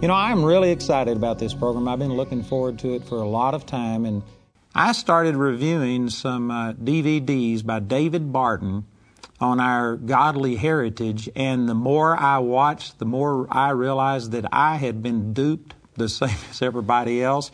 You know, I'm really excited about this program. I've been looking forward to it for a lot of time, and I started reviewing some uh, DVDs by David Barton on our godly heritage, and the more I watched, the more I realized that I had been duped the same as everybody else.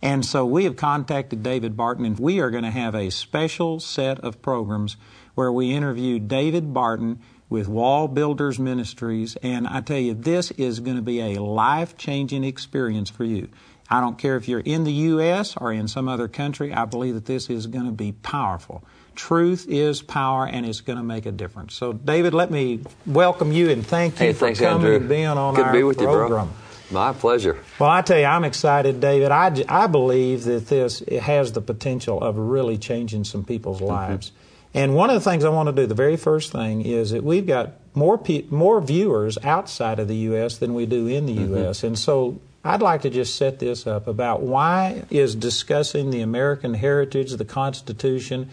And so we have contacted David Barton, and we are going to have a special set of programs where we interview David Barton with Wall Builders Ministries. And I tell you, this is going to be a life changing experience for you. I don't care if you're in the U.S. or in some other country, I believe that this is going to be powerful. Truth is power, and it's going to make a difference. So, David, let me welcome you and thank you hey, for thanks, coming Andrew. and being on Good our to be with program. You. My pleasure. Well, I tell you, I'm excited, David. I, I believe that this it has the potential of really changing some people's Mm-hmm. And one of the things I want to do, the very first thing, is that we've got more pe- more viewers outside of the U.S. than we do in the Mm-hmm. U.S. And so I'd like to just set this up about why is discussing the American heritage, the Constitution,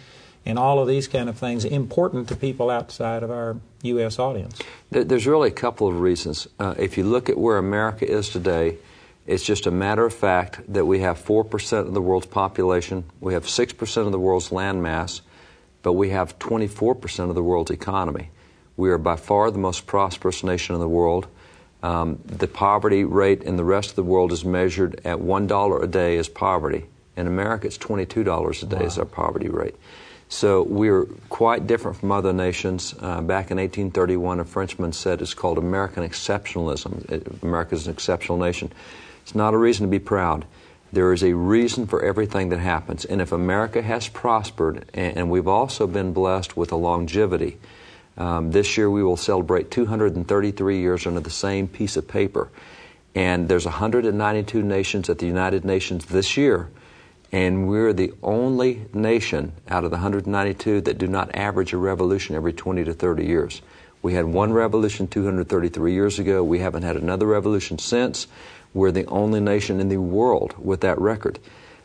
and all of these kind of things important to people outside of our U.S. audience. There's really a couple of reasons. Uh, if you look at where America is today, it's just a matter of fact that we have 4% of the world's population, we have 6% of the world's land mass, but we have 24% of the world's economy. We are by far the most prosperous nation in the world. Um, the poverty rate in the rest of the world is measured at $1 a day as poverty. In America, it's $22 a day as our poverty rate. So we're quite different from other nations. Uh, back in 1831, a Frenchman said it's called American exceptionalism. It, America is an exceptional nation. It's not a reason to be proud. There is a reason for everything that happens. And if America has prospered, and, we've also been blessed with a longevity, um, this year we will celebrate 233 years under the same piece of paper. And there's 192 nations at the United Nations this year, and we're the only nation out of the 192 that do not average a revolution every 20 to 30 years. We had one revolution 233 years ago. We haven't had another revolution since. We're the only nation in the world with that record.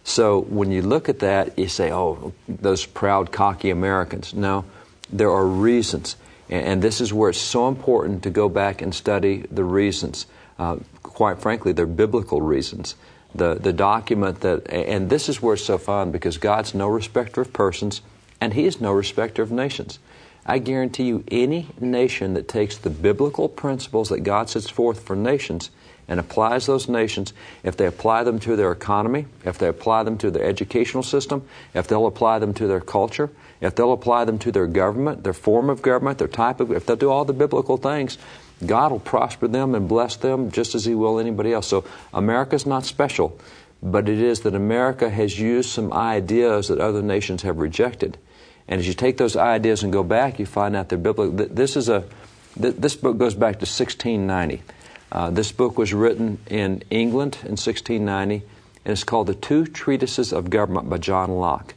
So when you look at that, you say, oh, those proud, cocky Americans. No, there are reasons. And this is where it's so important to go back and study the reasons. Uh, quite frankly, they're biblical reasons. The, the document that, and this is where it's so fun because God's no respecter of persons and He is no respecter of nations. I guarantee you, any nation that takes the biblical principles that God sets forth for nations and applies those nations, if they apply them to their economy, if they apply them to their educational system, if they'll apply them to their culture, if they'll apply them to their government, their form of government, their type of, if they'll do all the biblical things, God will prosper them and bless them just as He will anybody else. So America's not special, but it is that America has used some ideas that other nations have rejected. And as you take those ideas and go back, you find out they're biblical. This is a, this book goes back to 1690. Uh, this book was written in England in 1690, and it's called The Two Treatises of Government by John Locke.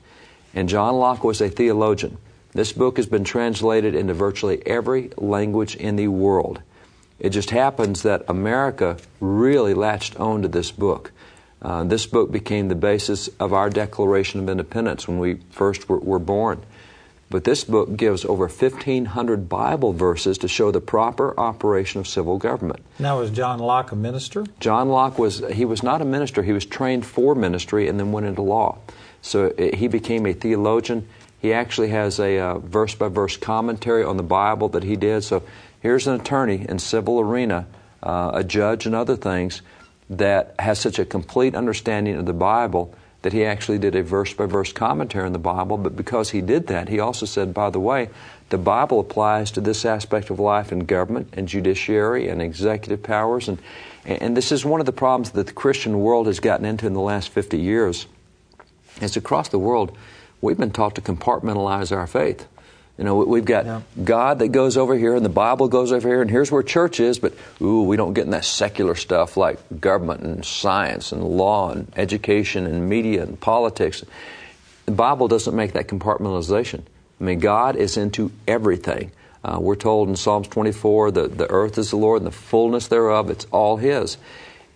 And John Locke was a theologian. This book has been translated into virtually every language in the world. It just happens that America really latched on to this book. Uh, this book became the basis of our Declaration of Independence when we first were, were born. But this book gives over 1,500 Bible verses to show the proper operation of civil government. Now, was John Locke a minister? John Locke was, he was not a minister. He was trained for ministry and then went into law. So it, he became a theologian. He actually has a verse by verse commentary on the Bible that he did. So here's an attorney in civil arena, uh, a judge and other things, that has such a complete understanding of the Bible that he actually did a verse by verse commentary on the Bible. But because he did that, he also said, by the way, the Bible applies to this aspect of life in government and judiciary and executive powers. And, and this is one of the problems that the Christian world has gotten into in the last 50 years. Is across the world, we've been taught to compartmentalize our faith. You know, we've got Yeah. God that goes over here and the Bible goes over here and here's where church is, but ooh, we don't get in that secular stuff like government and science and law and education and media and politics. The Bible doesn't make that compartmentalization. I mean, God is into everything. Uh, we're told in Psalms 24 that the earth is the Lord and the fullness thereof, it's all His.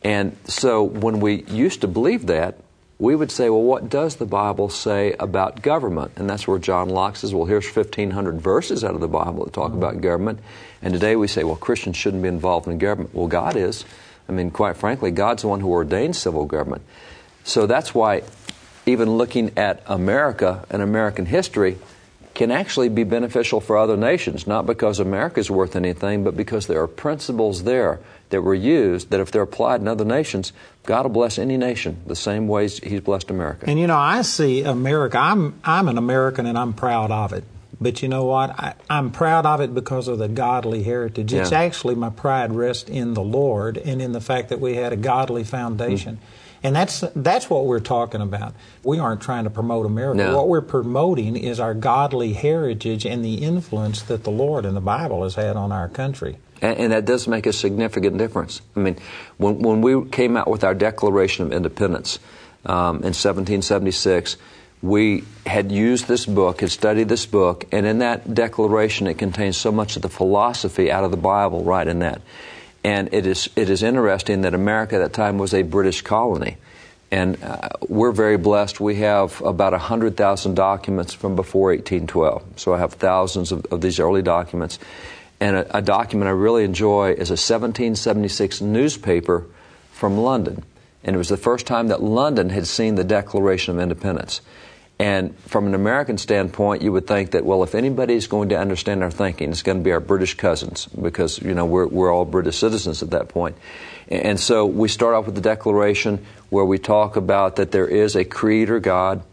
And so when we used to believe that, we would say, well, what does the Bible say about government? And that's where John Locke says, well, here's 1,500 verses out of the Bible that talk about government. And today we say, well, Christians shouldn't be involved in government. Well, God is. I mean, quite frankly, God's the one who ordained civil government. So that's why even looking at America and American history can actually be beneficial for other nations, not because America is worth anything, but because there are principles there that were used that if they're applied in other nations, God will bless any nation the same ways He's blessed America. And you know, I see America, I'm, I'm an American and I'm proud of it. But you know what? I, am proud of it because of the godly heritage. It's actually my pride rests in the Lord and in the fact that we had a godly foundation. Mm-hmm. And that's that's what we're talking about. We aren't trying to promote America. No. What we're promoting is our godly heritage and the influence that the Lord and the Bible has had on our country. And, and that does make a significant difference. I mean, when, when we came out with our Declaration of Independence um, in 1776, we had used this book, had studied this book, and in that declaration it contains so much of the philosophy out of the Bible right in that. And it is, it is interesting that America at that time was a British colony. And uh, we're very blessed. We have about 100,000 documents from before 1812. So I have thousands of, of these early documents. And a, a, document I really enjoy is a 1776 newspaper from London. And it was the first time that London had seen the Declaration of Independence. And from an American standpoint, you would think that, well, if anybody's going to understand our thinking, it's going to be our British cousins because, you know, we're, we're all British citizens at that point. And so we start off with the Declaration where we talk about that there is a Creator God,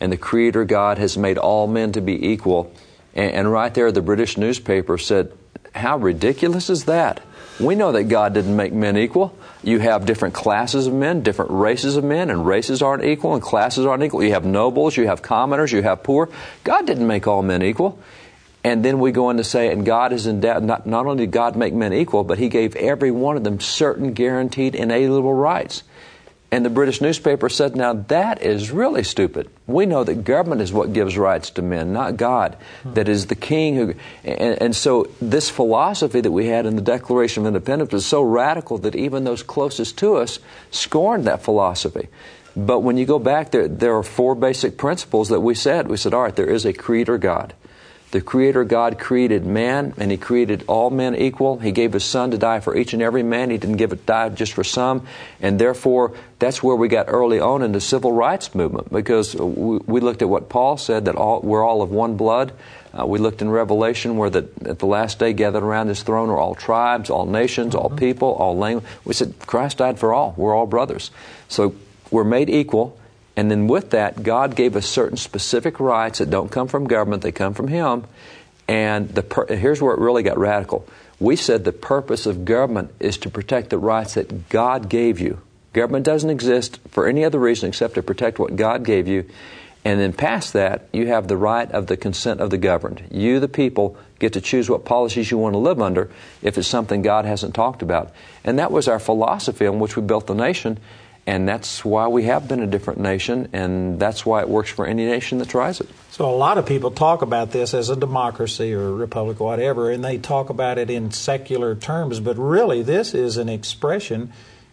and the Creator God has made all men to be equal. And, and right there, the British newspaper said, How ridiculous is that? We know that God didn't make men equal. You have different classes of men, different races of men, and races aren't equal, and classes aren't equal. You have nobles, you have commoners, you have poor. God didn't make all men equal. And then we go on to say, and God is endowed, not, not only did God make men equal, but He gave every one of them certain guaranteed inalienable rights. And the British newspaper said, now that is really stupid. We know that government is what gives rights to men, not God. Hmm. That is the king who. And, and, so this philosophy that we had in the Declaration of Independence was so radical that even those closest to us scorned that philosophy. But when you go back, there, there are four basic principles that we said. We said, all right, there is a creator God. The Creator God created man, and He created all men equal. He gave His Son to die for each and every man. He didn't give it die just for some, and therefore that's where we got early on in the civil rights movement because we, we looked at what Paul said that all, we're all of one blood. Uh, we looked in Revelation where the, at the last day gathered around His throne are all tribes, all nations, all mm-hmm. people, all language. We said Christ died for all. We're all brothers. So we're made equal. And then with that, God gave us certain specific rights that don't come from government, they come from Him. And the per- here's where it really got radical. We said the purpose of government is to protect the rights that God gave you. Government doesn't exist for any other reason except to protect what God gave you. And then past that, you have the right of the consent of the governed. You, the people, get to choose what policies you want to live under if it's something God hasn't talked about. And that was our philosophy on which we built the nation. And that's why we have been a different nation, and that's why it works for any nation that tries it. So, a lot of people talk about this as a democracy or a republic or whatever, and they talk about it in secular terms, but really, this is an expression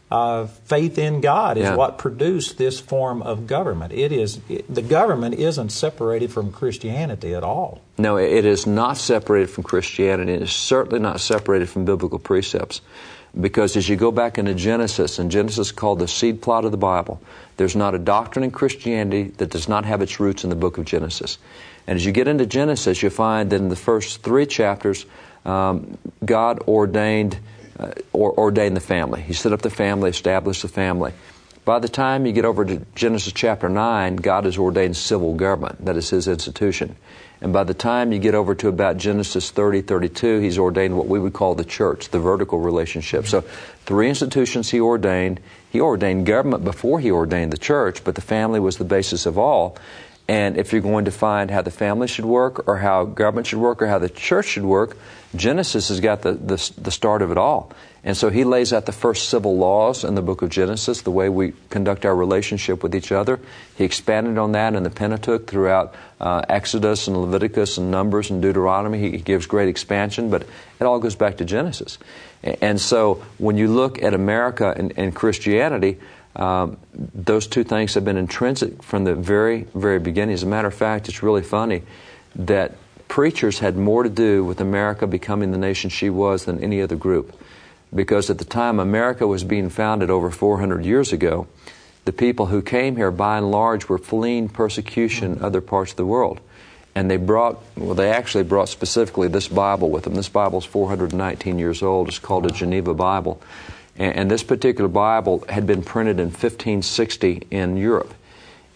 of faith in God, is yeah. what produced this form of government. It is it, the government isn't separated from Christianity at all. No, it is not separated from Christianity. It is certainly not separated from biblical precepts. Because as you go back into Genesis, and Genesis is called the seed plot of the Bible, there's not a doctrine in Christianity that does not have its roots in the book of Genesis. And as you get into Genesis, you find that in the first three chapters, um, God ordained uh, or, ordained the family. He set up the family, established the family. By the time you get over to Genesis chapter 9, God has ordained civil government. That is His institution. And by the time you get over to about Genesis 30, 32, He's ordained what we would call the church, the vertical relationship. So, three institutions He ordained. He ordained government before He ordained the church, but the family was the basis of all. And if you're going to find how the family should work, or how government should work, or how the church should work, Genesis has got the, the, the, start of it all. And so he lays out the first civil laws in the book of Genesis, the way we conduct our relationship with each other. He expanded on that in the Pentateuch throughout uh, Exodus and Leviticus and Numbers and Deuteronomy. He, gives great expansion, but it all goes back to Genesis. And, and so when you look at America and, and Christianity, um, those two things have been intrinsic from the very, very beginning. As a matter of fact, it's really funny that preachers had more to do with America becoming the nation she was than any other group. Because at the time America was being founded over 400 years ago, the people who came here by and large were fleeing persecution in other parts of the world. And they brought, well, they actually brought specifically this Bible with them. This Bible is 419 years old. It's called a Geneva Bible. And, and this particular Bible had been printed in 1560 in Europe.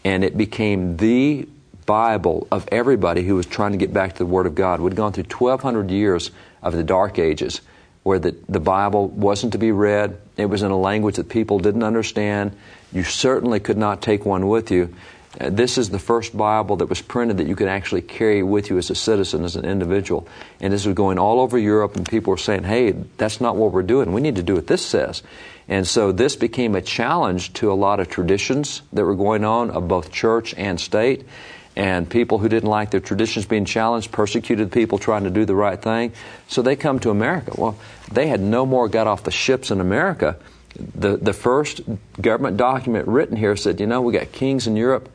And it became the Bible of everybody who was trying to get back to the Word of God. We'd gone through 1,200 years of the Dark Ages where the, the Bible wasn't to be read. It was in a language that people didn't understand. You certainly could not take one with you. Uh, this is the first Bible that was printed that you could actually carry with you as a citizen, as an individual. And this was going all over Europe, and people were saying, hey, that's not what we're doing. We need to do what this says. And so this became a challenge to a lot of traditions that were going on of both church and state. And people who didn't like their traditions being challenged persecuted people trying to do the right thing. So they come to America. Well, they had no more got off the ships in America. The, the first government document written here said, you know, we got kings in Europe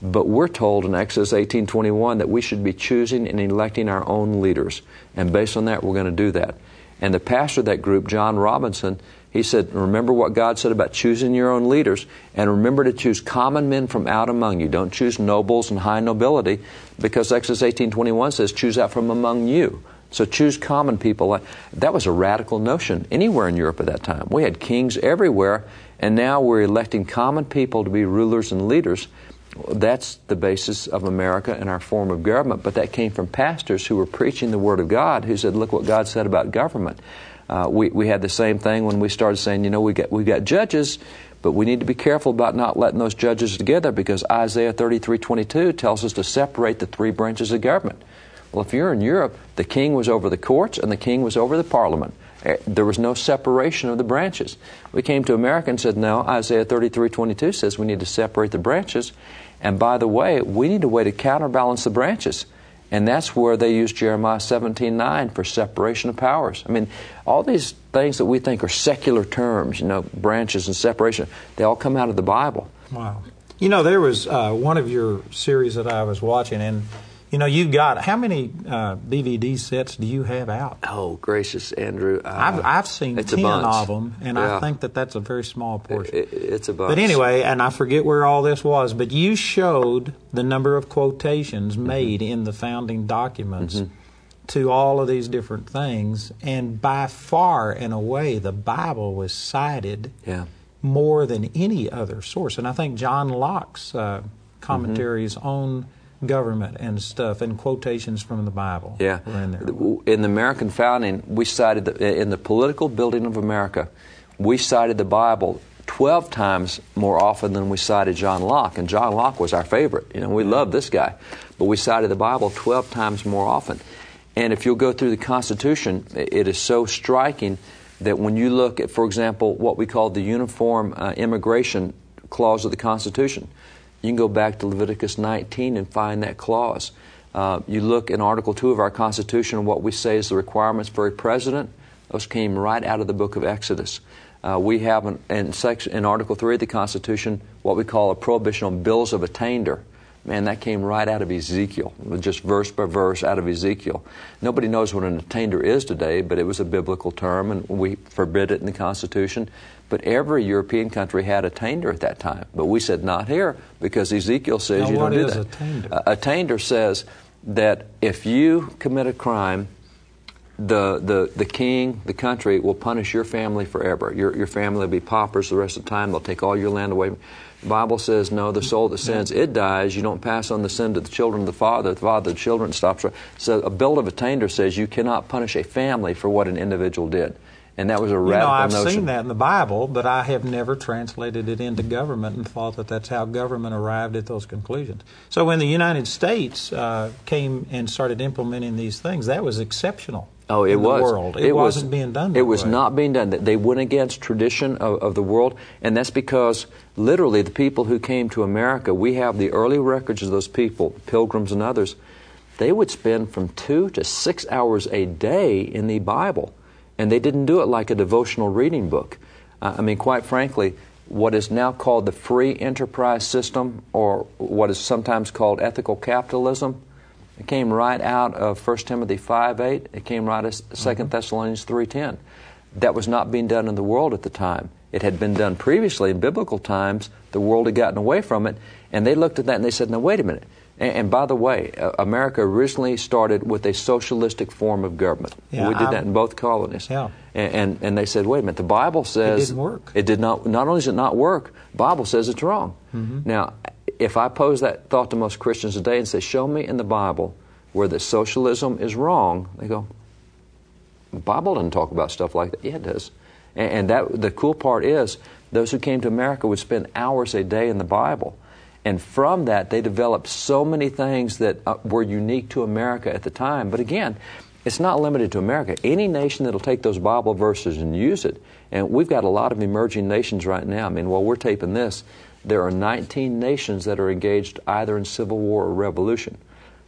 but we're told in Exodus 18:21 that we should be choosing and electing our own leaders. And based on that, we're going to do that. And the pastor of that group, John Robinson, he said, Remember what God said about choosing your own leaders, and remember to choose common men from out among you. Don't choose nobles and high nobility, because Exodus 18:21 says, Choose out from among you. So choose common people. That was a radical notion anywhere in Europe at that time. We had kings everywhere, and now we're electing common people to be rulers and leaders. That's the basis of America and our form of government. But that came from pastors who were preaching the Word of God, who said, "Look what God said about government." Uh, we we had the same thing when we started saying, you know, we got we got judges, but we need to be careful about not letting those judges together because Isaiah thirty three twenty two tells us to separate the three branches of government. Well, if you're in Europe, the king was over the courts and the king was over the parliament. Eh, there was no separation of the branches. We came to America and said, no, Isaiah 33 22 says we need to separate the branches. And by the way, we need a way to counterbalance the branches. And that's where they use Jeremiah 17 9 for separation of powers. I mean, all these things that we think are secular terms, you know, branches and separation, they all come out of the Bible. Wow. You know, there was uh, one of your series that I was watching, and you know, you've got how many uh, DVD sets do you have out? Oh, gracious, Andrew! Uh, I've I've seen ten of them, and yeah. I think that that's a very small portion. It, it, it's a bunch. But anyway, and I forget where all this was, but you showed the number of quotations mm-hmm. made in the founding documents. Mm-hmm. To all of these different things, and by far and away, the Bible was cited yeah. more than any other source. And I think John Locke's uh, commentaries mm-hmm. on government and stuff and quotations from the Bible. Yeah. In, in, the American founding, we cited, the, in the political building of America, we cited the Bible 12 times more often than we cited John Locke. And John Locke was our favorite. You know, we loved this guy. But we cited the Bible 12 times more often. And if you'll go through the Constitution, it is so striking that when you look at, for example, what we call the Uniform uh, Immigration Clause of the Constitution, you can go back to Leviticus 19 and find that clause. Uh, you look in Article 2 of our Constitution, what we say is the requirements for a president, those came right out of the book of Exodus. Uh, we have in, in, section, in Article 3 of the Constitution what we call a prohibition on bills of attainder. Man, that came right out of Ezekiel, just verse by verse out of Ezekiel. Nobody knows what an attainder is today, but it was a biblical term, and we forbid it in the Constitution. But every European country had attainder at that time. But we said not here because Ezekiel says now, you don't do that. Attainder? Uh, attainder says that if you commit a crime, the, the, the king, the country, will punish your family forever. Your, your family will be paupers the rest of the time. They'll take all your land away. The Bible says, no, the soul that sins, it dies. You don't pass on the sin to the children of the father. The father, of the children stops. So a bill of attainder says you cannot punish a family for what an individual did. And that was a radical you know, I've notion. seen that in the Bible, but I have never translated it into government and thought that that's how government arrived at those conclusions. So when the United States uh, came and started implementing these things, that was exceptional. Oh, it was. world. It, it wasn't was, being done. it was way. not being done. They went against tradition of, of, the world, and that's because literally the people who came to America, we have the early records of those people, pilgrims and others. They would spend from two to six hours a day in the Bible. And they didn't do it like a devotional reading book. Uh, I mean, quite frankly, what is now called the free enterprise system, or what is sometimes called ethical capitalism, it came right out of 1 Timothy 5 8. It came right out of 2 mm-hmm. Thessalonians 3.10. That was not being done in the world at the time. It had been done previously in biblical times. The world had gotten away from it, and they looked at that and they said, "Now wait a minute." And, and by the way, uh, America originally started with a socialistic form of government. Yeah, we did I- that in both colonies. Yeah. And, and and they said, "Wait a minute. The Bible says it didn't work. It did not. Not only does it not work, Bible says it's wrong." Mm-hmm. Now, if I pose that thought to most Christians today and say, "Show me in the Bible where that socialism is wrong," they go, the Bible doesn't talk about stuff like that. Yeah, it does. And, and that the cool part is those who came to America would spend hours a day in the Bible. And from that, they developed so many things that uh, were unique to America at the time. But again, it's not limited to America. Any nation that'll take those Bible verses and use it, and we've got a lot of emerging nations right now. I mean, while we're taping this, there are 19 nations that are engaged either in civil war or revolution.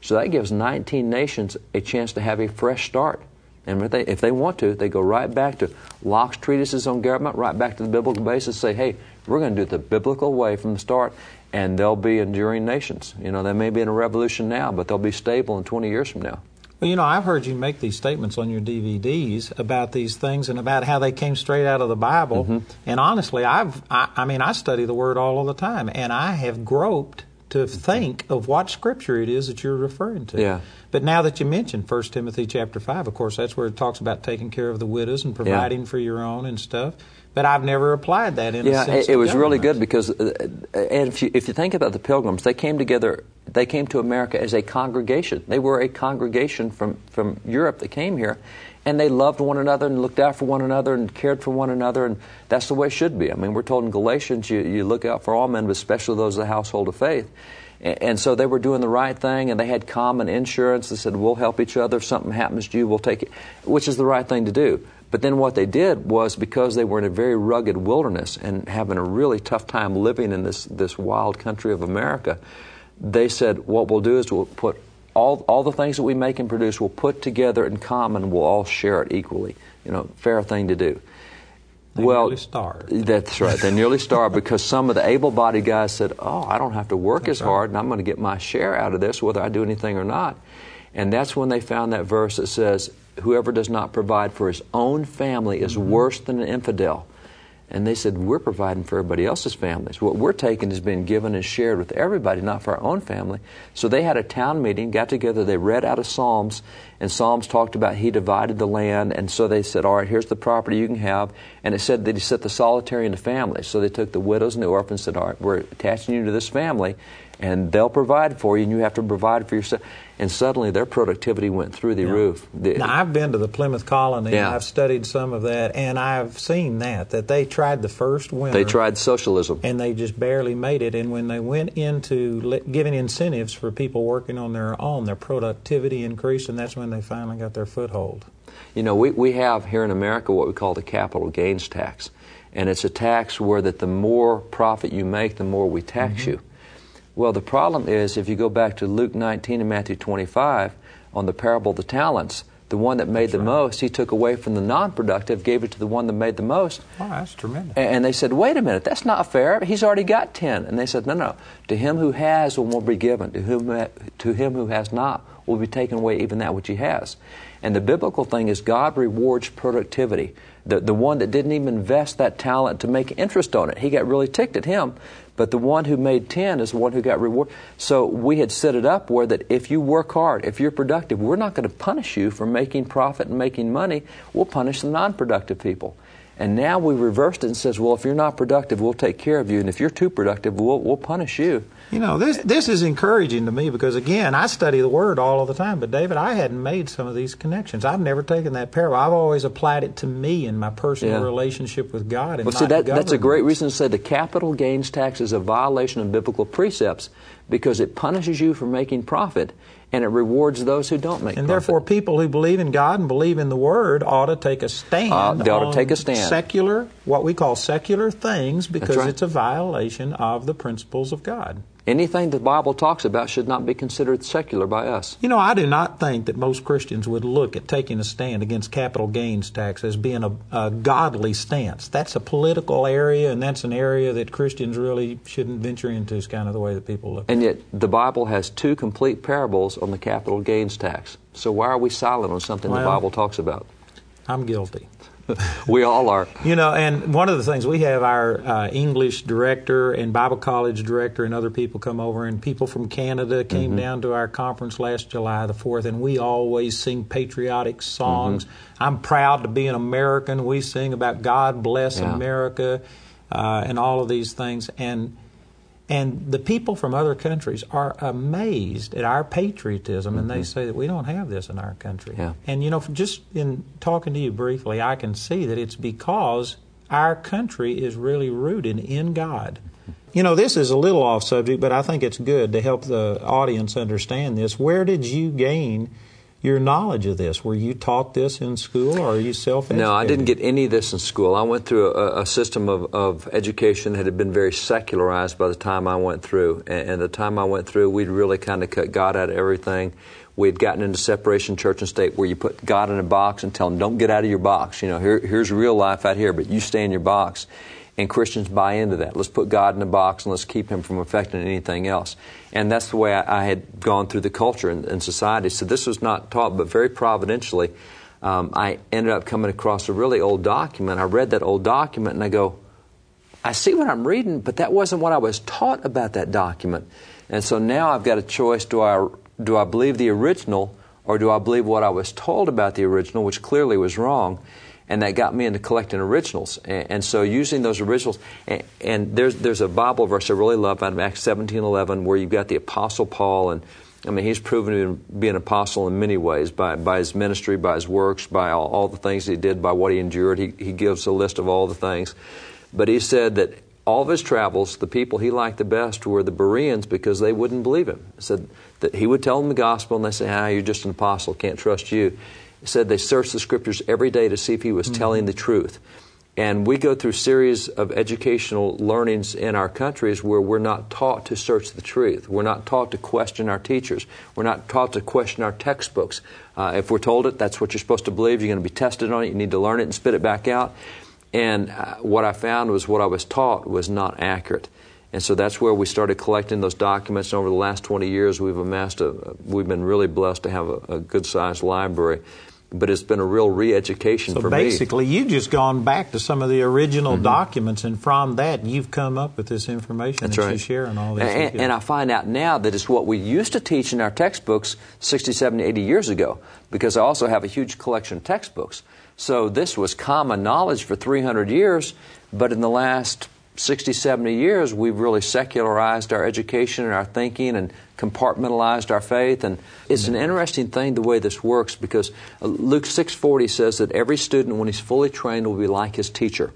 So that gives 19 nations a chance to have a fresh start. And if they, if they want to, they go right back to Locke's treatises on government, right back to the biblical basis, say, hey, we're going to do it the biblical way from the start, and they'll be enduring nations. You know, they may be in a revolution now, but they'll be stable in 20 years from now. Well, you know, I've heard you make these statements on your DVDs about these things and about how they came straight out of the Bible. Mm-hmm. And honestly, I've, I, I mean, I study the Word all of the time, and I have groped to think of what Scripture it is that you're referring to. Yeah. But now that you mentioned 1 Timothy chapter 5, of course, that's where it talks about taking care of the widows and providing for your own and stuff. But I've never applied that in a Yeah, sense it, it was really good because, uh, uh, and if you, if you think about the Pilgrims, they came together. They came to America as a congregation. They were a congregation from from Europe that came here, and they loved one another and looked out for one another and cared for one another, and that's the way it should be. I mean, we're told in Galatians, you, you look out for all men, but especially those of the household of faith. A- And so they were doing the right thing, and they had common insurance. They said, "We'll help each other. If something happens to you, we'll take it," which is the right thing to do. But then what they did was because they were in a very rugged wilderness and having a really tough time living in this, this wild country of America, they said, what we'll do is we'll put all, all the things that we make and produce, we'll put together in common, we'll all share it equally. You know, fair thing to do. They well, nearly starved. that's right. They nearly starved because some of the able-bodied guys said, "Oh, I don't have to work as right. hard, and I'm going to get my share out of this, whether I do anything or not." And that's when they found that verse that says, "Whoever does not provide for his own family is Mm-hmm. worse than an infidel." And they said, "We're providing for everybody else's families. What we're taking is being given and shared with everybody, not for our own family." So they had a town meeting, got together, they read out of Psalms, and Psalms talked about He divided the land, and so they said, "All right, here's the property you can have," and it said that He set the solitary into families. So they took the widows and the orphans, and said, "All right, we're attaching you to this family." And they'll provide for you, and you have to provide for yourself. And suddenly, their productivity went through the roof. The- Now, I've been to the Plymouth Colony. Yeah. and I've studied some of that, and I've seen that that they tried the first winter. they tried socialism. and they just barely made it. And when they went into giving incentives for people working on their own, their productivity increased, and that's when they finally got their foothold. You know, we, we have here in America what we call the capital gains tax. And it's a tax where that the more profit you make, the more we tax mm-hmm. you. Well, the problem is if you go back to Luke 19 and Matthew 25 on the parable of the talents, the one that made the most, he took away from the non productive, gave it to the one that made the most. Wow, that's tremendous. And they said, wait a minute, that's not fair. He's already got 10. And they said, no, no. To him who has will be given. To whom, to him who has not will be taken away even that which he has. And the biblical thing is God rewards productivity. The, the one that didn't even invest that talent to make interest on it, he got really ticked at him. But the one who made 10 is the one who got rewarded. So we had set it up where that if you work hard, if you're productive, we're not going to punish you for making profit and making money. We'll punish the non-productive people. And now we reversed it and says, well, if you're not productive, we'll take care of you. And if you're too productive, we'll, we'll punish you. You know, this this is encouraging to me because again, I study the Word all of the time. But David, I hadn't made some of these connections. I've never taken that parable. I've always applied it to me and my personal Yeah. relationship with God. And Well, see, that, that's a great reason to say the capital gains tax is a violation of biblical precepts because it punishes you for making profit and it rewards those who don't make And profit. therefore, people who believe in God and believe in the Word ought to take a stand. Uh, they ought to take a stand. Secular, what we call secular things, because right. it's a violation of the principles of God. Anything the Bible talks about should not be considered secular by us. You know, I do not think that most Christians would look at taking a stand against capital gains tax as being a, a godly stance. That's a political area, and that's an area that Christians really shouldn't venture into. Is kind of the way that people look. And yet, the Bible has two complete parables on the capital gains tax. So why are we silent on something the Bible talks about? I'm guilty. we all are. You know, and one of the things we have our uh, English director and Bible college director and other people come over, and people from Canada came mm-hmm. down to our conference last July the 4th, and we always sing patriotic songs. Mm-hmm. I'm proud to be an American. We sing about God bless yeah. America uh, and all of these things. And and the people from other countries are amazed at our patriotism, and mm-hmm. they say that we don't have this in our country. Yeah. And you know, just in talking to you briefly, I can see that it's because our country is really rooted in God. You know, this is a little off subject, but I think it's good to help the audience understand this. Where did you gain your knowledge of this? Were you taught this in school or are you self No, I didn't get any of this in school. I went through a, a system of, of, education that had been very secularized by the time I went through. And, and the time I went through, we'd really kind of cut God out of everything. We'd gotten into separation church and state where you put God in a box and tell him, don't get out of your box. You know, here, here's real life out here, but you stay in your box and Christians buy into that. Let's put God in a box and let's keep Him from affecting anything else. And that's the way I, I had gone through the culture and, and, society. So this was not taught, but very providentially, um, I ended up coming across a really old document. I read that old document and I go, I see what I'm reading, but that wasn't what I was taught about that document. And so now I've got a choice: do I do I believe the original, or do I believe what I was told about the original, which clearly was wrong? And that got me into collecting originals. And, and so using those originals, and, and, there's there's a Bible verse I really love out of Acts 17:11 where you've got the Apostle Paul, and I mean he's proven to be an apostle in many ways by by his ministry, by his works, by all, all the things he did, by what he endured. He he gives a list of all the things, but he said that. All of his travels, the people he liked the best were the Bereans because they wouldn't believe him. He said that he would tell them the gospel and they say, "Ah, you're just an apostle, can't trust you." Said they searched the scriptures every day to see if he was mm-hmm. telling the truth. And we go through series of educational learnings in our countries where we're not taught to search the truth. We're not taught to question our teachers. We're not taught to question our textbooks. Uh, if we're told it, that's what you're supposed to believe. You're going to be tested on it. You need to learn it and spit it back out. And uh, what I found was what I was taught was not accurate. And so that's where we started collecting those documents. And over the last 20 years, we've amassed a, we've been really blessed to have a, a good sized library but it's been a real re-education so for basically, me. basically, you've just gone back to some of the original mm-hmm. documents, and from that, you've come up with this information That's that right. you share and all this. And, and, I find out now that it's what we used to teach in our textbooks 60, 70, 80 years ago, because I also have a huge collection of textbooks. So this was common knowledge for 300 years, but in the last 60, 70 years, we've really secularized our education and our thinking and compartmentalized our faith. And it's an interesting thing the way this works because Luke 6.40 says that every student, when he's fully trained, will be like his teacher.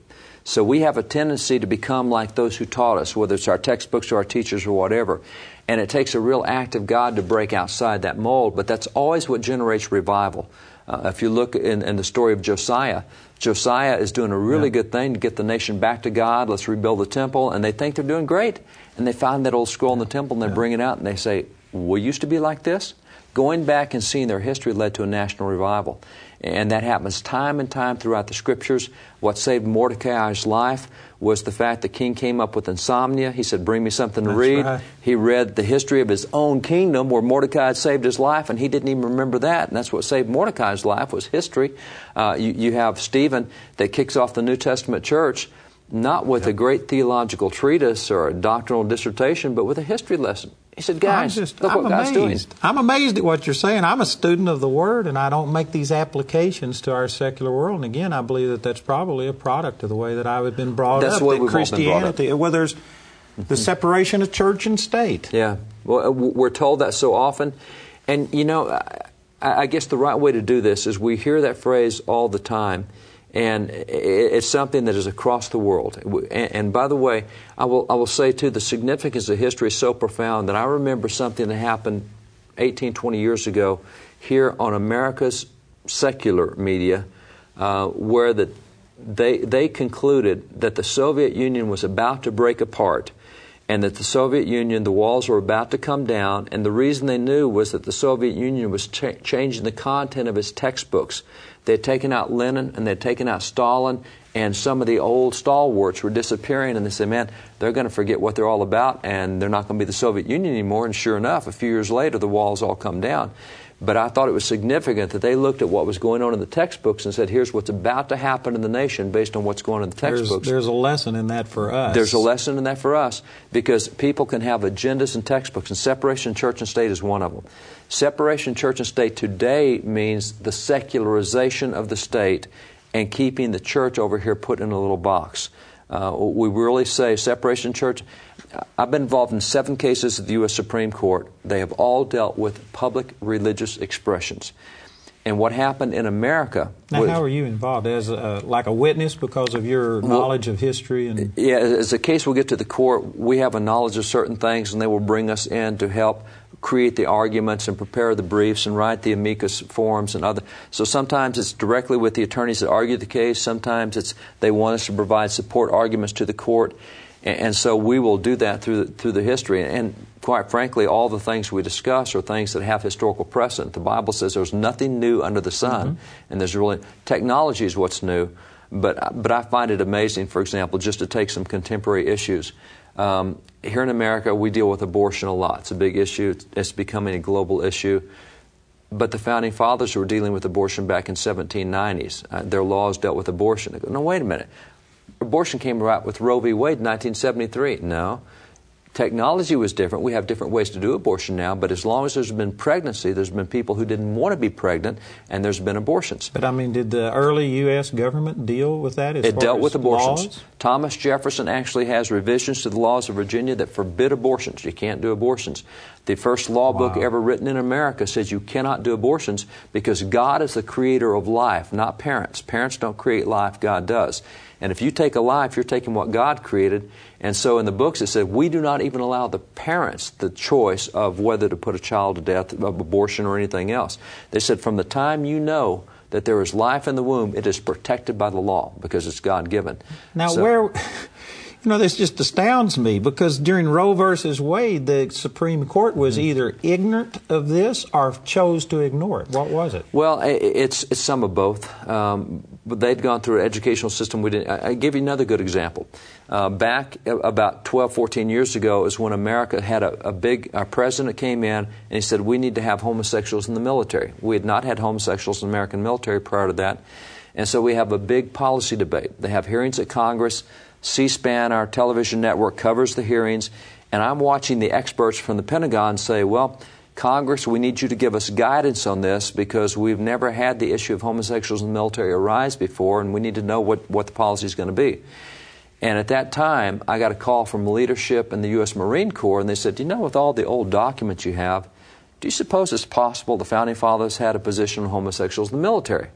So we have a tendency to become like those who taught us, whether it's our textbooks or our teachers or whatever. And it takes a real act of God to break outside that mold, but that's always what generates revival. Uh, if you look in, in, the story of Josiah, Josiah is doing a really yeah. good thing to get the nation back to God. Let's rebuild the temple. And they think they're doing great. And they find that old scroll in the temple and they yeah. bring it out and they say, We used to be like this? Going back and seeing their history led to a national revival. And that happens time and time throughout the scriptures. What saved Mordecai's life was the fact the king came up with insomnia. He said, Bring me something to That's read. Right. He read the history of his own kingdom where Mordecai had saved his life, and he didn't even remember that. And that's what saved Mordecai's life was history. Uh, you, you have Stephen that kicks off the New Testament church not with yep. a great theological treatise or a doctrinal dissertation, but with a history lesson. He said, guys, just, look I'm what amazed. God's doing. I'm amazed at what you're saying. I'm a student of the Word, and I don't make these applications to our secular world. And again, I believe that that's probably a product of the way that I've been brought that's up. That's we've Christianity, well, there's the separation of church and state. Yeah. Well, uh, we're told that so often. And, you know, I guess the right way to do this is we hear that phrase all the time – and it's something that is across the world. And, by the way, I will, I will say too, the significance of history is so profound that I remember something that happened 18, 20 years ago here on America's secular media, uh, where the, they, they concluded that the Soviet Union was about to break apart and that the Soviet Union, the walls were about to come down, and the reason they knew was that the Soviet Union was cha- changing the content of its textbooks. They'd taken out Lenin and they'd taken out Stalin, and some of the old stalwarts were disappearing, and they said, man, they're going to forget what they're all about, and they're not going to be the Soviet Union anymore. And sure enough, a few years later, the walls all come down. But I thought it was significant that they looked at what was going on in the textbooks and said, here's what's about to happen in the nation based on what's going on in the textbooks. There's, there's a lesson in that for us. There's a lesson in that for us because people can have agendas and textbooks, and separation church and state is one of them. Separation church and state today means the secularization of the state and keeping the church over here put in a little box. Uh, we really say separation church. I've been involved in seven cases at the U.S. Supreme Court. They have all dealt with public religious expressions. And what happened in America? Now, was, how are you involved as a, like a witness because of your well, knowledge of history and? Yeah, as a case will get to the court, we have a knowledge of certain things, and they will bring us in to help create the arguments and prepare the briefs and write the amicus forms and other. So sometimes it's directly with the attorneys that argue the case. Sometimes it's they want us to provide support arguments to the court. And, so we will do that through the, through the history. And quite frankly, all the things we discuss are things that have historical precedent. The Bible says there's nothing new under the sun, mm-hmm. and there's really technology is what's new. But but I find it amazing, for example, just to take some contemporary issues. Um, here in America, we deal with abortion a lot. It's a big issue. It's becoming a global issue. But the founding fathers were dealing with abortion back in 1790s. Uh, their laws dealt with abortion. They go, no, wait a minute abortion came about with Roe v. Wade in 1973. No. Technology was different. We have different ways to do abortion now, but as long as there's been pregnancy, there's been people who didn't want to be pregnant, and there's been abortions. But I mean, did the early U.S. government deal with that? it dealt with abortions. Laws? Thomas Jefferson actually has revisions to the laws of Virginia that forbid abortions. You can't do abortions. The first law wow. book ever written in America says you cannot do abortions because God is the creator of life, not parents. Parents don't create life, God does. And if you take a life, you're taking what God created. And so in the books it said, we do not even allow the parents the choice of whether to put a child to death, of abortion, or anything else. They said, from the time you know that there is life in the womb, it is protected by the law because it's God given. Now, so, where. You know, this just astounds me because during Roe versus Wade, the Supreme Court was mm-hmm. either ignorant of this or chose to ignore it. What was it? Well, it's, it's some of both. Um, but they'd gone through an educational system we didn't. I, I give you another good example. Uh, back about 12, 14 years ago is when America had a, a big our president came in and he said we need to have homosexuals in the military. We had not had homosexuals in the American military prior to that, and so we have a big policy debate. They have hearings at Congress. C-SPAN, our television network, covers the hearings, and I'm watching the experts from the Pentagon say, well Congress, we need you to give us guidance on this because we've never had the issue of homosexuals in the military arise before, and we need to know what, what the policy is going to be. And at that time, I got a call from leadership in the U.S. Marine Corps, and they said, You know, with all the old documents you have, do you suppose it's possible the founding fathers had a position on homosexuals in the military?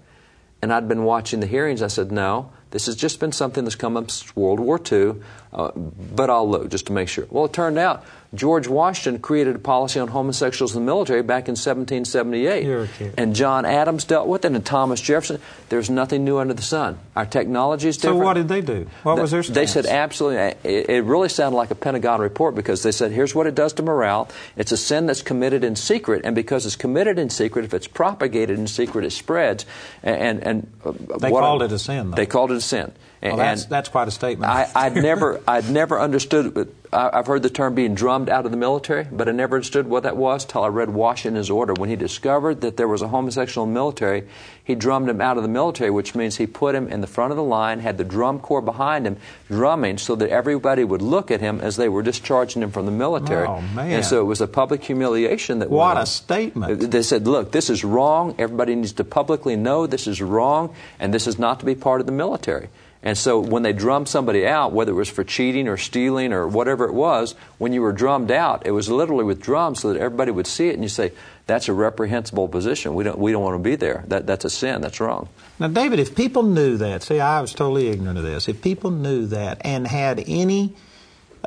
And I'd been watching the hearings. I said, No, this has just been something that's come up since World War II, uh, but I'll look just to make sure. Well, it turned out George Washington created a policy on homosexuals in the military back in 1778. And John Adams dealt with it, and Thomas Jefferson. There's nothing new under the sun. Our technology is different. So, what did they do? What the, was their stance? They said absolutely. It, it really sounded like a Pentagon report because they said, here's what it does to morale. It's a sin that's committed in secret, and because it's committed in secret, if it's propagated in secret, it spreads. And, and, uh, they called it a sin, though. They called it a sin. Well, that's, that's quite a statement. I, would never, I'd never understood. I've heard the term being drummed out of the military, but I never understood what that was till I read Washington's order. When he discovered that there was a homosexual in the military, he drummed him out of the military, which means he put him in the front of the line, had the drum corps behind him, drumming so that everybody would look at him as they were discharging him from the military. Oh man! And so it was a public humiliation that. What a statement! They said, "Look, this is wrong. Everybody needs to publicly know this is wrong, and this is not to be part of the military." And so when they drummed somebody out, whether it was for cheating or stealing or whatever it was, when you were drummed out, it was literally with drums so that everybody would see it and you say, that's a reprehensible position. We don't, we don't want to be there. That, that's a sin. That's wrong. Now, David, if people knew that, see, I was totally ignorant of this. If people knew that and had any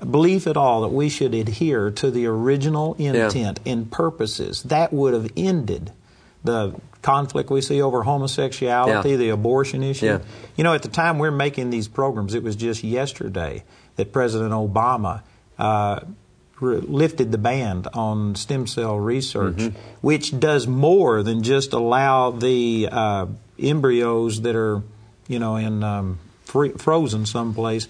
belief at all that we should adhere to the original intent yeah. and purposes, that would have ended the conflict we see over homosexuality, yeah. the abortion issue. Yeah. You know, at the time we're making these programs, it was just yesterday that President Obama uh, lifted the ban on stem cell research, mm-hmm. which does more than just allow the uh, embryos that are, you know, in um, free, frozen someplace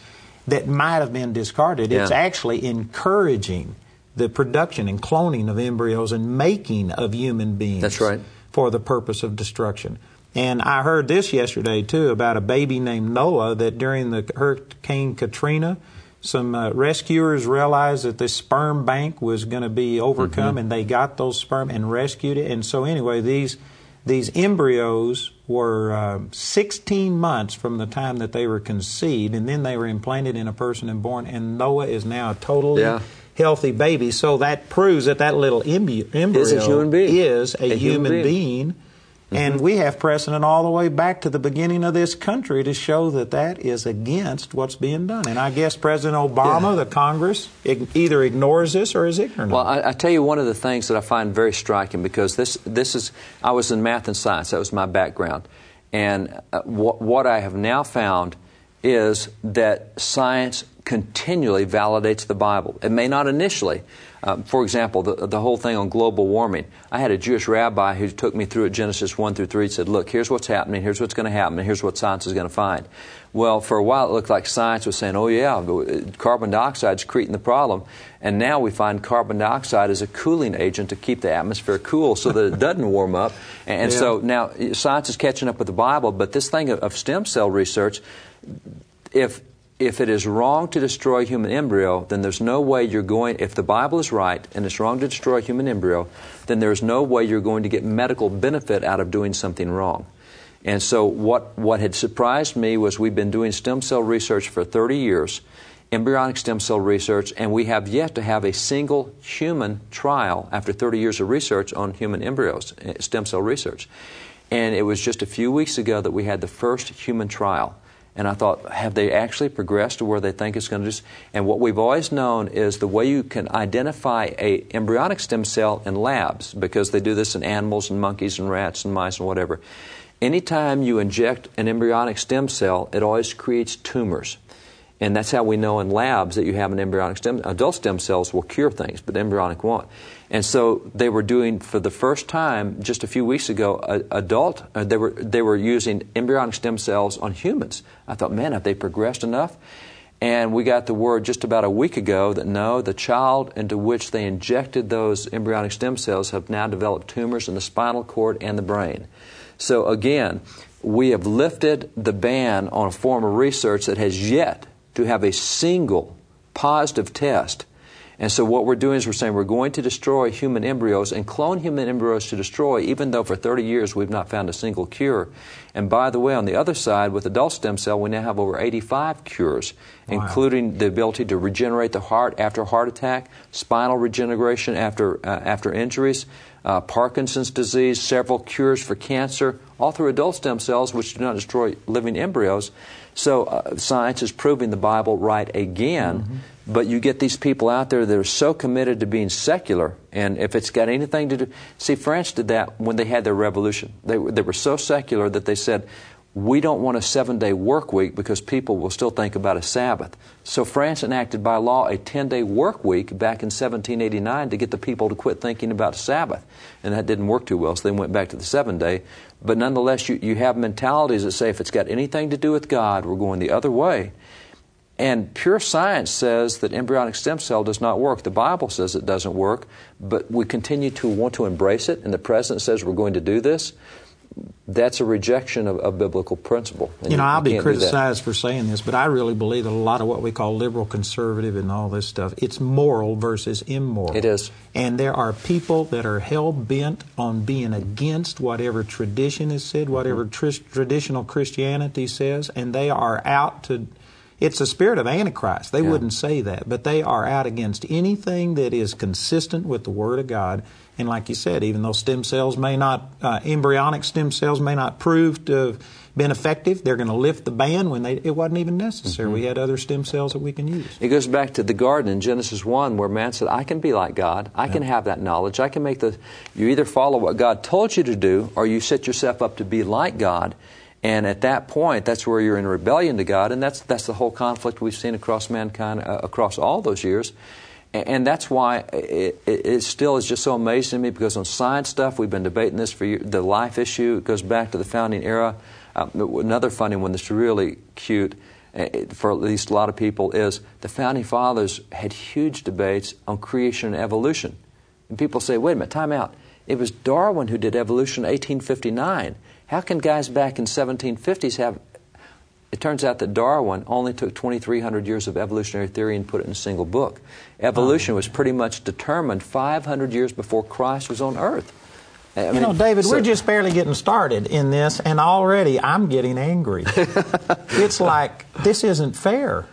that might have been discarded. Yeah. It's actually encouraging the production and cloning of embryos and making of human beings. That's right. For the purpose of destruction. And I heard this yesterday too about a baby named Noah that during the Hurricane Katrina, some uh, rescuers realized that this sperm bank was going to be overcome, mm-hmm. and they got those sperm and rescued it. And so, anyway, these these embryos were uh, 16 months from the time that they were conceived, and then they were implanted in a person and born. And Noah is now a totally yeah. Healthy baby. So that proves that that little embryo, is a human being. Is a, a human, human being. being and mm-hmm. we have precedent all the way back to the beginning of this country to show that that is against what's being done. And I guess President Obama, yeah. the Congress, either ignores this or is ignorant. Well, I, I, tell you one of the things that I find very striking because this this is I was in math and science. That was my background, and uh, what, what I have now found is that science continually validates the Bible. It may not initially. Um, for example, the, the whole thing on global warming. I had a Jewish rabbi who took me through it, Genesis 1 through 3, said, Look, here's what's happening, here's what's going to happen, and here's what science is going to find. Well, for a while it looked like science was saying, Oh, yeah, uh, carbon dioxide is creating the problem. And now we find carbon dioxide is a cooling agent to keep the atmosphere cool so that it doesn't warm up. And, yeah. so now science is catching up with the Bible, but this thing of, of stem cell research, if if it is wrong to destroy human embryo, then there's no way you're going, if the Bible is right and it's wrong to destroy human embryo, then there's no way you're going to get medical benefit out of doing something wrong. And so what, what had surprised me was we've been doing stem cell research for 30 years, embryonic stem cell research, and we have yet to have a single human trial after 30 years of research on human embryos, eh, stem cell research. And it was just a few weeks ago that we had the first human trial. And I thought, have they actually progressed to where they think it's going to do? And what we've always known is the way you can identify a embryonic stem cell in labs, because they do this in animals and monkeys and rats and mice and whatever. Anytime you inject an embryonic stem cell, it always creates tumors. And that's how we know in labs that you have an embryonic stem. Adult stem cells will cure things, but embryonic won't. And so they were doing for the first time just a few weeks ago. A, adult, uh, they were they were using embryonic stem cells on humans. I thought, man, have they progressed enough? And we got the word just about a week ago that no, the child into which they injected those embryonic stem cells have now developed tumors in the spinal cord and the brain. So again, we have lifted the ban on a form of research that has yet to have a single positive test. And so what we're doing is we're saying we're going to destroy human embryos and clone human embryos to destroy, even though for 30 years we've not found a single cure. And by the way, on the other side, with adult stem cell, we now have over 85 cures, wow. including the ability to regenerate the heart after a heart attack, spinal regeneration after, uh, after injuries, uh, Parkinson's disease, several cures for cancer, all through adult stem cells, which do not destroy living embryos. So uh, science is proving the Bible right again. Mm-hmm. But you get these people out there that are so committed to being secular, and if it's got anything to do, see, France did that when they had their revolution. They, they were so secular that they said, we don't want a seven day work week because people will still think about a Sabbath. So France enacted by law a 10 day work week back in 1789 to get the people to quit thinking about Sabbath. And that didn't work too well, so they went back to the seven day. But nonetheless, you, you have mentalities that say if it's got anything to do with God, we're going the other way. And pure science says that embryonic stem cell does not work. The Bible says it doesn't work, but we continue to want to embrace it, and the President says we're going to do this that's a rejection of, of biblical principle. You know, I'll be criticized for saying this, but I really believe that a lot of what we call liberal conservative and all this stuff, it's moral versus immoral. It is. And there are people that are hell bent on being against whatever tradition is said, whatever mm-hmm. tr- traditional Christianity says, and they are out to. It's a spirit of Antichrist. They yeah. wouldn't say that, but they are out against anything that is consistent with the Word of God and like you said, even though stem cells may not, uh, embryonic stem cells may not prove to have been effective, they're going to lift the ban when they, it wasn't even necessary. Mm-hmm. We had other stem cells that we can use. It goes back to the garden in Genesis 1 where man said, I can be like God. I yeah. can have that knowledge. I can make the, you either follow what God told you to do or you set yourself up to be like God. And at that point, that's where you're in rebellion to God, and that's that's the whole conflict we've seen across mankind uh, across all those years. And that's why it, it, still is just so amazing to me because on science stuff, we've been debating this for years. The life issue it goes back to the founding era. Uh, another funny one that's really cute. eh, for at least a lot of people, is the founding fathers had huge debates on creation and evolution. And people say, wait a minute, time out. It was Darwin who did evolution in 1859. How can guys back in 1750s have it turns out that Darwin only took 2,300 years of evolutionary theory and put it in a single book. Evolution was pretty much determined 500 years before Christ was on earth. I you mean, know, David, so, we're just barely getting started in this, and already I'm getting angry. it's like, this isn't fair.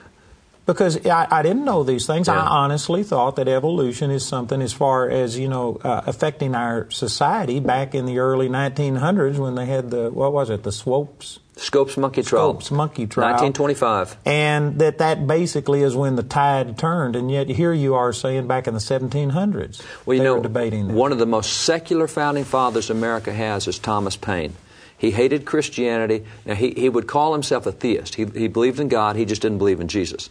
Because I, I didn't know these things. Yeah. I honestly thought that evolution is something as far as, you know, uh, affecting our society back in the early 1900s when they had the, what was it, the Swopes? Scopes monkey trial. Scopes monkey trial. 1925. And that that basically is when the tide turned, and yet here you are saying back in the 1700s well, you know, debating this. One of the most secular founding fathers America has is Thomas Paine. He hated Christianity. Now, he, he would call himself a theist. He, he believed in God, he just didn't believe in Jesus.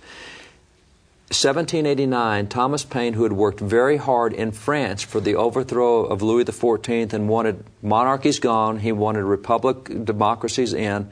1789, Thomas Paine, who had worked very hard in France for the overthrow of Louis XIV and wanted monarchies gone, he wanted republic democracies in.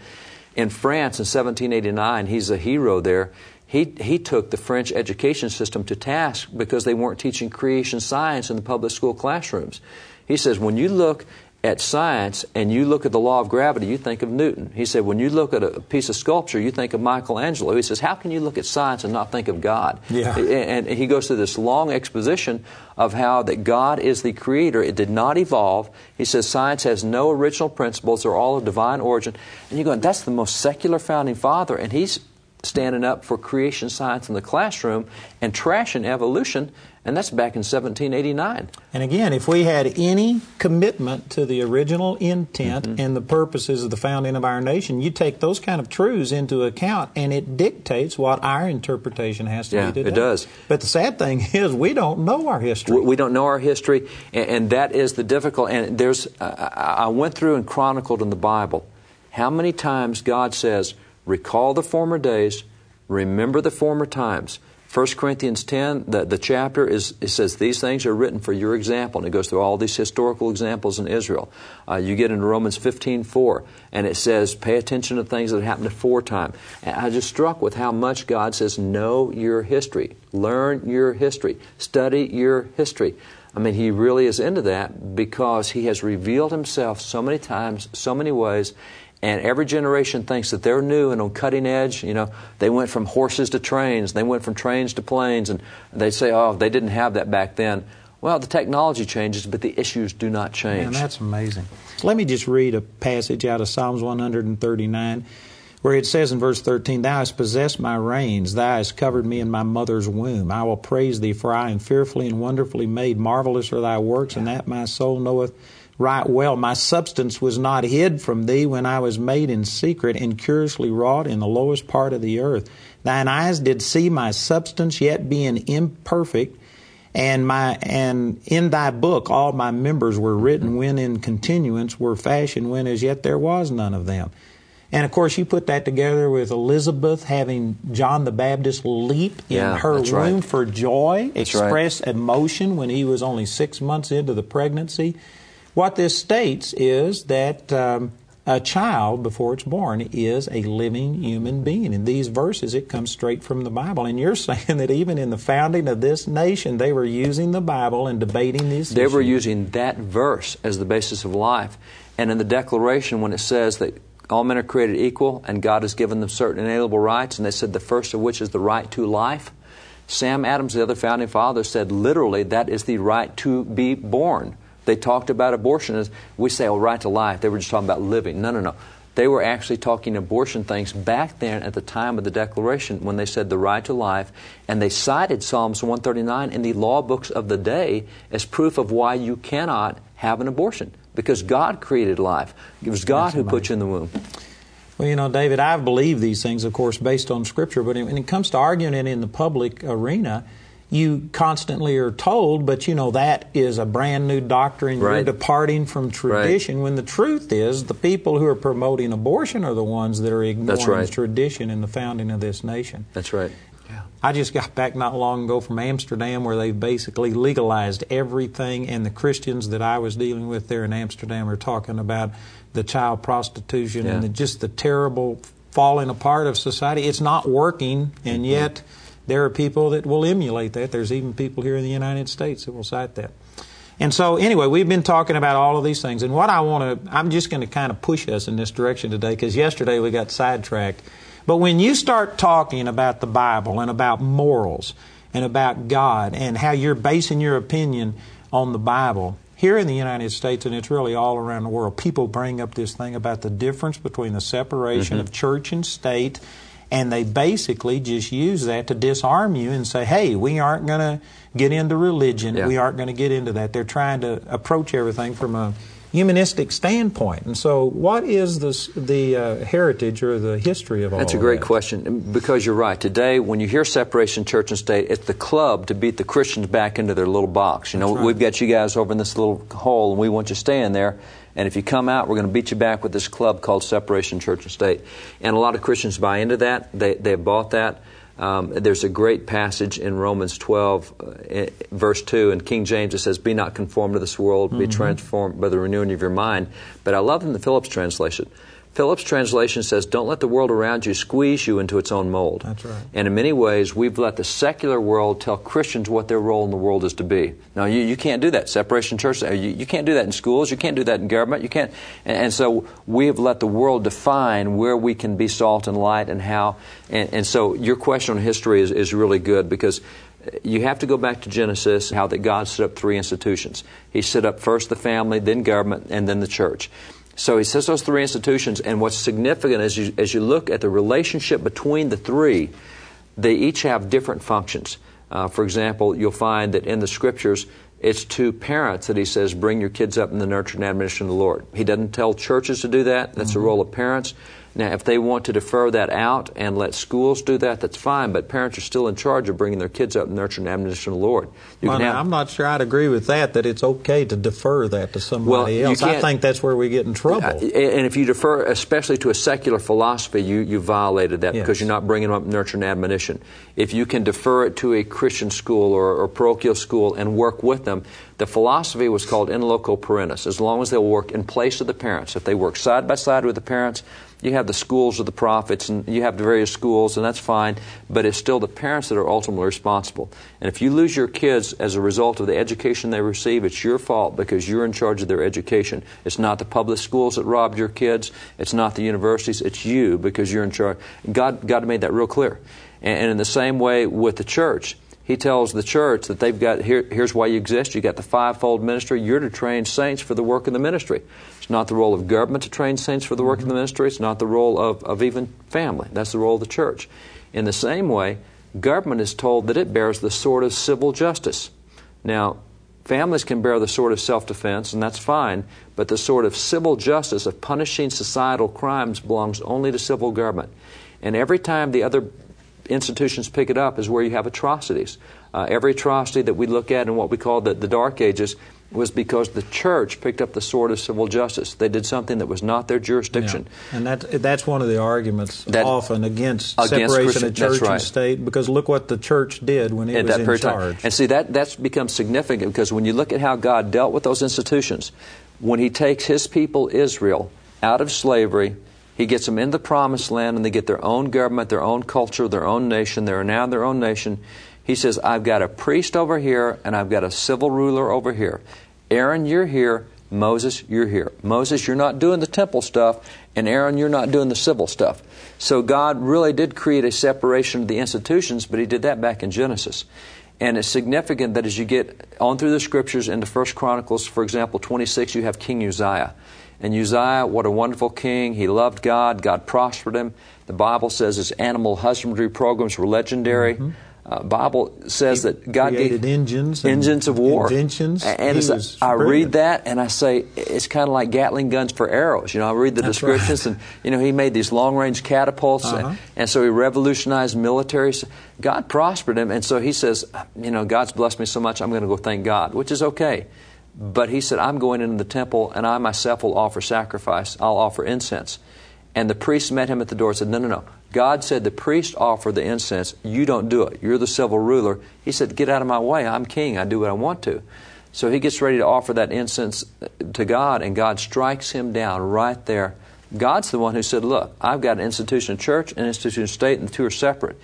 In France in 1789, he's a hero there. He, he took the French education system to task because they weren't teaching creation science in the public school classrooms. He says, when you look at science and you look at the law of gravity, you think of Newton. He said, when you look at a piece of sculpture, you think of Michelangelo. He says, how can you look at science and not think of God? Yeah. And he goes through this long exposition of how that God is the creator. It did not evolve. He says science has no original principles. They're all of divine origin. And you're going, that's the most secular founding father. And he's standing up for creation science in the classroom and trashing evolution and that's back in 1789. And again, if we had any commitment to the original intent mm-hmm. and the purposes of the founding of our nation, you take those kind of truths into account and it dictates what our interpretation has to yeah, be today. it does. But the sad thing is we don't know our history. We don't know our history, and, and that is the difficult. And there's, uh, I went through and chronicled in the Bible how many times God says, recall the former days, remember the former times. 1 Corinthians 10, the, the chapter is, it says, These things are written for your example. And it goes through all these historical examples in Israel. Uh, you get into Romans 15, 4, and it says, Pay attention to things that happened aforetime. And I just struck with how much God says, Know your history, learn your history, study your history. I mean, he really is into that because he has revealed himself so many times, so many ways, and every generation thinks that they're new and on cutting edge. You know, they went from horses to trains, they went from trains to planes, and they say, oh, they didn't have that back then. Well, the technology changes, but the issues do not change. Man, that's amazing. Let me just read a passage out of Psalms 139 where it says in verse 13, Thou hast possessed my reins, Thou hast covered me in my mother's womb. I will praise Thee, for I am fearfully and wonderfully made. Marvelous are Thy works, and that my soul knoweth right well. My substance was not hid from thee when I was made in secret and curiously wrought in the lowest part of the earth. Thine eyes did see my substance yet being imperfect, and my and in thy book all my members were written when in continuance were fashioned when as yet there was none of them. And of course, you put that together with Elizabeth having John the Baptist leap yeah, in her womb right. for joy, that's express right. emotion when he was only six months into the pregnancy. What this states is that um, a child, before it's born, is a living human being. In these verses, it comes straight from the Bible. And you're saying that even in the founding of this nation, they were using the Bible and debating these They issues. were using that verse as the basis of life. And in the Declaration, when it says that all men are created equal and God has given them certain inalienable rights, and they said the first of which is the right to life, Sam Adams, the other founding father, said literally that is the right to be born. They talked about abortion as we say, oh, right to life. They were just talking about living. No, no, no. They were actually talking abortion things back then at the time of the Declaration when they said the right to life, and they cited Psalms 139 in the law books of the day as proof of why you cannot have an abortion because God created life. It was God who put you in the womb. Well, you know, David, I believe these things, of course, based on Scripture, but when it comes to arguing it in the public arena, you constantly are told, but you know, that is a brand new doctrine. Right. You're departing from tradition. Right. When the truth is, the people who are promoting abortion are the ones that are ignoring right. tradition in the founding of this nation. That's right. Yeah. I just got back not long ago from Amsterdam where they've basically legalized everything, and the Christians that I was dealing with there in Amsterdam are talking about the child prostitution yeah. and the, just the terrible falling apart of society. It's not working, and Mm-hmm. There are people that will emulate that. There's even people here in the United States that will cite that. And so, anyway, we've been talking about all of these things. And what I want to, I'm just going to kind of push us in this direction today because yesterday we got sidetracked. But when you start talking about the Bible and about morals and about God and how you're basing your opinion on the Bible, here in the United States, and it's really all around the world, people bring up this thing about the difference between the separation mm-hmm. of church and state, and they basically just use that to disarm you and say, hey, we aren't going to get into religion. Yeah. We aren't going to get into that. They're trying to approach everything from a humanistic standpoint. And so, what is this, the uh, heritage or the history of all That's a great that? question because you're right. Today, when you hear separation church and state, it's the club to beat the Christians back into their little box. You know, right. we've got you guys over in this little hole, and we want you to stay in there. And if you come out, we're going to beat you back with this club called Separation Church and State. And a lot of Christians buy into that. They they've bought that. Um, there's a great passage in Romans 12, uh, eh, verse 2, in King James it says, Be not conformed to this world, be transformed by the renewing of your mind. But I love in the Phillips translation. Phillips translation says, Don't let the world around you squeeze you into its own mold. That's right. And in many ways, we've let the secular world tell Christians what their role in the world is to be. Now, you, you can't do that. Separation church, uh, you, you can't do that in schools. You can't do that in government. You can't. And, and so we have let the world define where we can be salt and light and how. And, and so your question on history is, is really good because you have to go back to Genesis, how that God set up three institutions. He set up first the family, then government, and then the church. So he says those three institutions, and what's significant as you, as you look at the relationship between the three, they each have different functions. Uh, for example, you'll find that in the scriptures, it's to parents that he says, bring your kids up in the nurture and admonition of the Lord. He doesn't tell churches to do that. That's the role of parents. Now, if they want to defer that out and let schools do that, that's fine, but parents are still in charge of bringing their kids up and nurturing and admonition of the Lord. Well, can now, have- I'm not sure I'd agree with that, that it's okay to defer that to somebody Well, else. I think that's where we get in trouble. And if you defer, especially to a secular philosophy, you, you violated that because you're not bringing them up nurture and admonition. If you can defer it to a Christian school or, or parochial school and work with them, the philosophy was called in loco parentis, as long as they'll work in place of the parents. If they work side by side with the parents, you have the schools of the prophets and you have the various schools, and that's fine, but it's still the parents that are ultimately responsible. And if you lose your kids as a result of the education they receive, it's your fault because you're in charge of their education. It's not the public schools that robbed your kids, it's not the universities, it's you because you're in charge. God, God made that real clear. And, and in the same way with the church, he tells the church that they've got here, here's why you exist. You got the fivefold ministry. You're to train saints for the work of the ministry. It's not the role of government to train saints for the work of the mm-hmm. ministry. It's not the role of, of even family. That's the role of the church. In the same way, government is told that it bears the sword of civil justice. Now, families can bear the sword of self defense, and that's fine, but the sword of civil justice, of punishing societal crimes, belongs only to civil government. And every time the other institutions pick it up is where you have atrocities. Uh, every atrocity that we look at in what we call the, the Dark Ages was because the church picked up the sword of civil justice. They did something that was not their jurisdiction. Yeah. And that, that's one of the arguments That- often against, Against separation Christian- of church right. and state because look what the church did when it at was that in charge. time. And see that that's become significant because when you look at how God dealt with those institutions, when He takes His people Israel out of slavery, He gets them in the promised land, and they get their own government, their own culture, their own nation. They're now their own nation. He says, "I've got a priest over here, and I've got a civil ruler over here. Aaron, you're here." Moses, you're here. Moses, you're not doing the temple stuff, and Aaron, you're not doing the civil stuff. So God really did create a separation of the institutions, but He did that back in Genesis. And it's significant that as you get on through the scriptures into First Chronicles, for example, 26, you have King Uzziah. And Uzziah, what a wonderful king. He loved God. God prospered him. The Bible says his animal husbandry programs were legendary. Uh, Bible says that God created gave engines engines of war, inventions. And I read that, and I say it's kind of like Gatling guns for arrows. You know, I read the That's right. descriptions, and you know, he made these long-range catapults, Uh-huh. and, and so he revolutionized military. God prospered him, and so he says, you know, God's blessed me so much, I'm going to go thank God, which is okay. But he said, I'm going into the temple, and I myself will offer sacrifice. I'll offer incense. And the priest met him at the door and said, No, no, no. God said the priest offer the incense. You don't do it. You're the civil ruler. He said, Get out of my way. I'm king. I do what I want to. So he gets ready to offer that incense to God, and God strikes him down right there God's the one who said, Look, I've got an institution of church, an institution of state, and the two are separate.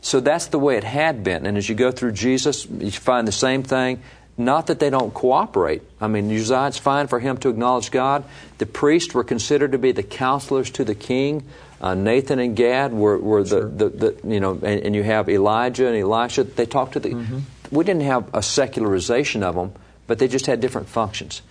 So that's the way it had been. And as you go through Jesus, you find the same thing. Not that they don't cooperate. I mean, Uzziah, it's fine for him to acknowledge God. The priests were considered to be the counselors to the king. Uh, Nathan and Gad were, were the, Sure. the, the, you know, and, and you have Elijah and Elisha. They talked to the. Mm-hmm. We didn't have a secularization of them, but they just had different functions.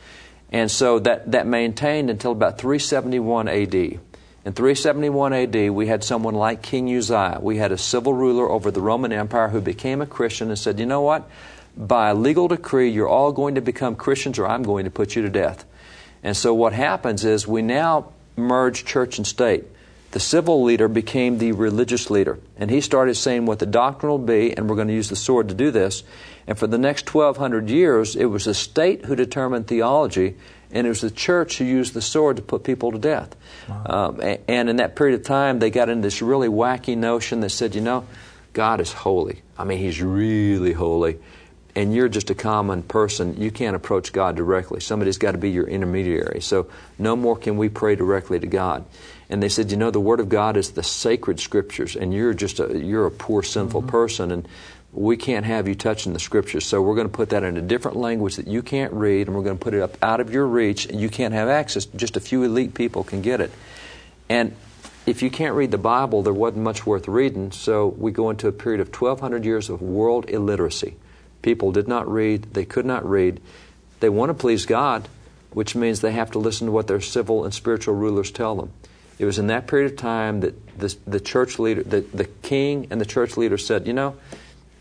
And so that, that maintained until about 371 AD. In 371 AD, we had someone like King Uzziah. We had a civil ruler over the Roman Empire who became a Christian and said, You know what? By legal decree, you're all going to become Christians or I'm going to put you to death. And so what happens is we now merge church and state. The civil leader became the religious leader, and he started saying what the doctrine will be, and we're going to use the sword to do this. And for the next 1,200 years, it was the state who determined theology, and it was the church who used the sword to put people to death. Um, and in that period of time, they got into this really wacky notion that said, you know, God is holy. I mean, He's really holy. And you're just a common person. You can't approach God directly. Somebody's got to be your intermediary. So no more can we pray directly to God. And they said, you know, the Word of God is the sacred Scriptures, and you're just a you're a poor sinful mm-hmm. person, and we can't have you touching the Scriptures. So we're going to put that in a different language that you can't read, and we're going to put it up out of your reach, and you can't have access. Just a few elite people can get it. And if you can't read the Bible, there wasn't much worth reading. So we go into a period of 1,200 years of world illiteracy. People did not read, they could not read. They want to please God, which means they have to listen to what their civil and spiritual rulers tell them. It was in that period of time that the, the church leader, the, the king and the church leader said, you know,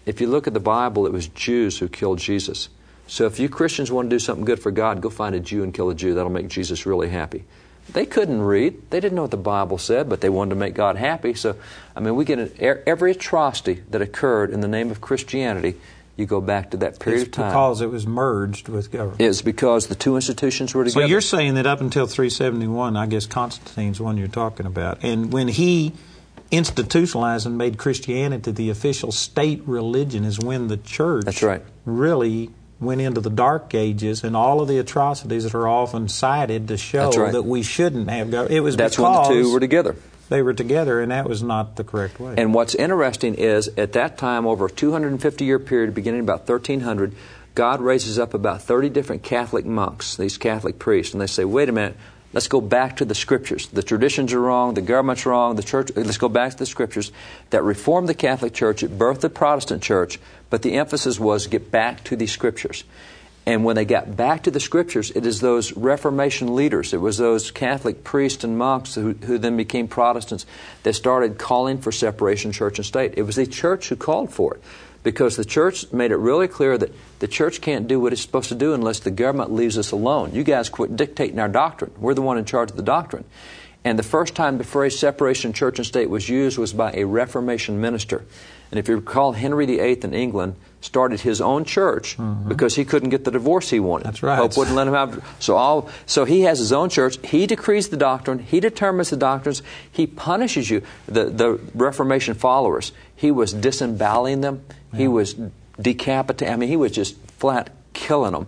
if you look at the Bible, it was Jews who killed Jesus. So if you Christians want to do something good for God, go find a Jew and kill a Jew. That'll make Jesus really happy. They couldn't read. They didn't know what the Bible said, but they wanted to make God happy. So, I mean, we get an, every atrocity that occurred in the name of Christianity. You go back to that period It's of time. because it was merged with government. it's because the two institutions were together. So you're saying that up until 371, I guess Constantine's one you're talking about, and when he institutionalized and made Christianity the official state religion, is when the church That's right. really went into the dark ages and all of the atrocities that are often cited to show right. that we shouldn't have. Go- it was That's when the two were together. They were together, and that was not the correct way. And what's interesting is at that time, over a 250 year period, beginning about 1300, God raises up about 30 different Catholic monks, these Catholic priests, and they say, wait a minute, let's go back to the scriptures. The traditions are wrong, the government's wrong, the church, let's go back to the scriptures that reformed the Catholic Church, it birthed the Protestant Church, but the emphasis was get back to the scriptures. And when they got back to the scriptures, it is those Reformation leaders, it was those Catholic priests and monks who, who then became Protestants that started calling for separation church and state. It was the church who called for it because the church made it really clear that the church can't do what it's supposed to do unless the government leaves us alone. You guys quit dictating our doctrine. We're the one in charge of the doctrine. And the first time the phrase separation church and state was used was by a Reformation minister. And if you recall, Henry VIII in England started his own church because he couldn't get the divorce he wanted. Mm-hmm. That's right. Pope wouldn't let him have. So all. So he has his own church. He decrees the doctrine. He determines the doctrines. He punishes you. The the Reformation followers. He was disemboweling them. He was decapitating. I mean, he was just flat killing them.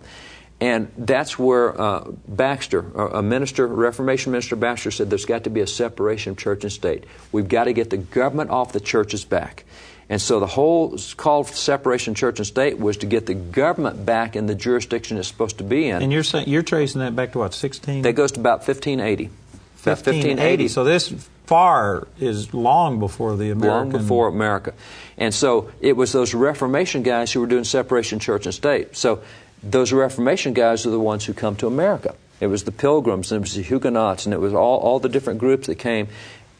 And that's where uh, Baxter, a a minister, Reformation minister Baxter, said there's got to be a separation of church and state. We've got to get the government off the church's back. And so the whole call for separation church and state was to get the government back in the jurisdiction it's supposed to be in. and you're saying you're tracing that back to what 16? that goes to about 1580. About 1580. So this far is long before the American. long before America. And so it was those Reformation guys who were doing separation church and state. So those Reformation guys are the ones who come to America. It was the Pilgrims, and it was the Huguenots, and it was all, all the different groups that came.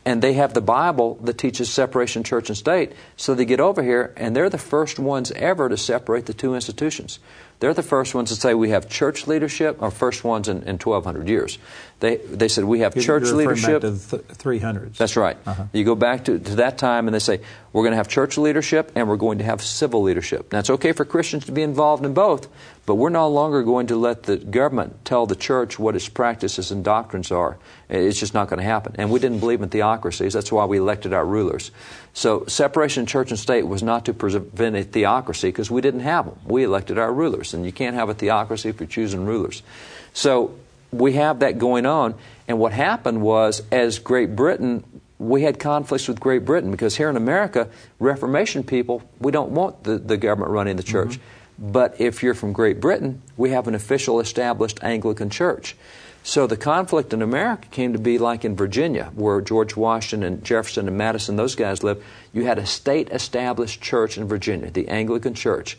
And they have the Bible that teaches separation church and state. So they get over here, and they're the first ones ever to separate the two institutions. They're the first ones to say we have church leadership, or first ones in, in 1,200 years. They, they said we have You're church referring leadership. Back to the th- 300s. That's right. Uh-huh. You go back to, to that time and they say, we're going to have church leadership and we're going to have civil leadership. Now, it's okay for Christians to be involved in both, but we're no longer going to let the government tell the church what its practices and doctrines are. It's just not going to happen. And we didn't believe in theocracies. That's why we elected our rulers. So, separation of church and state was not to prevent a theocracy because we didn't have them. We elected our rulers, and you can't have a theocracy if you're choosing rulers. So, we have that going on. And what happened was, as Great Britain, we had conflicts with Great Britain because here in America, Reformation people, we don't want the, the government running the church. Mm-hmm. But if you're from Great Britain, we have an official established Anglican church. So the conflict in America came to be like in Virginia, where George Washington and Jefferson and Madison, those guys lived. You had a state established church in Virginia, the Anglican Church.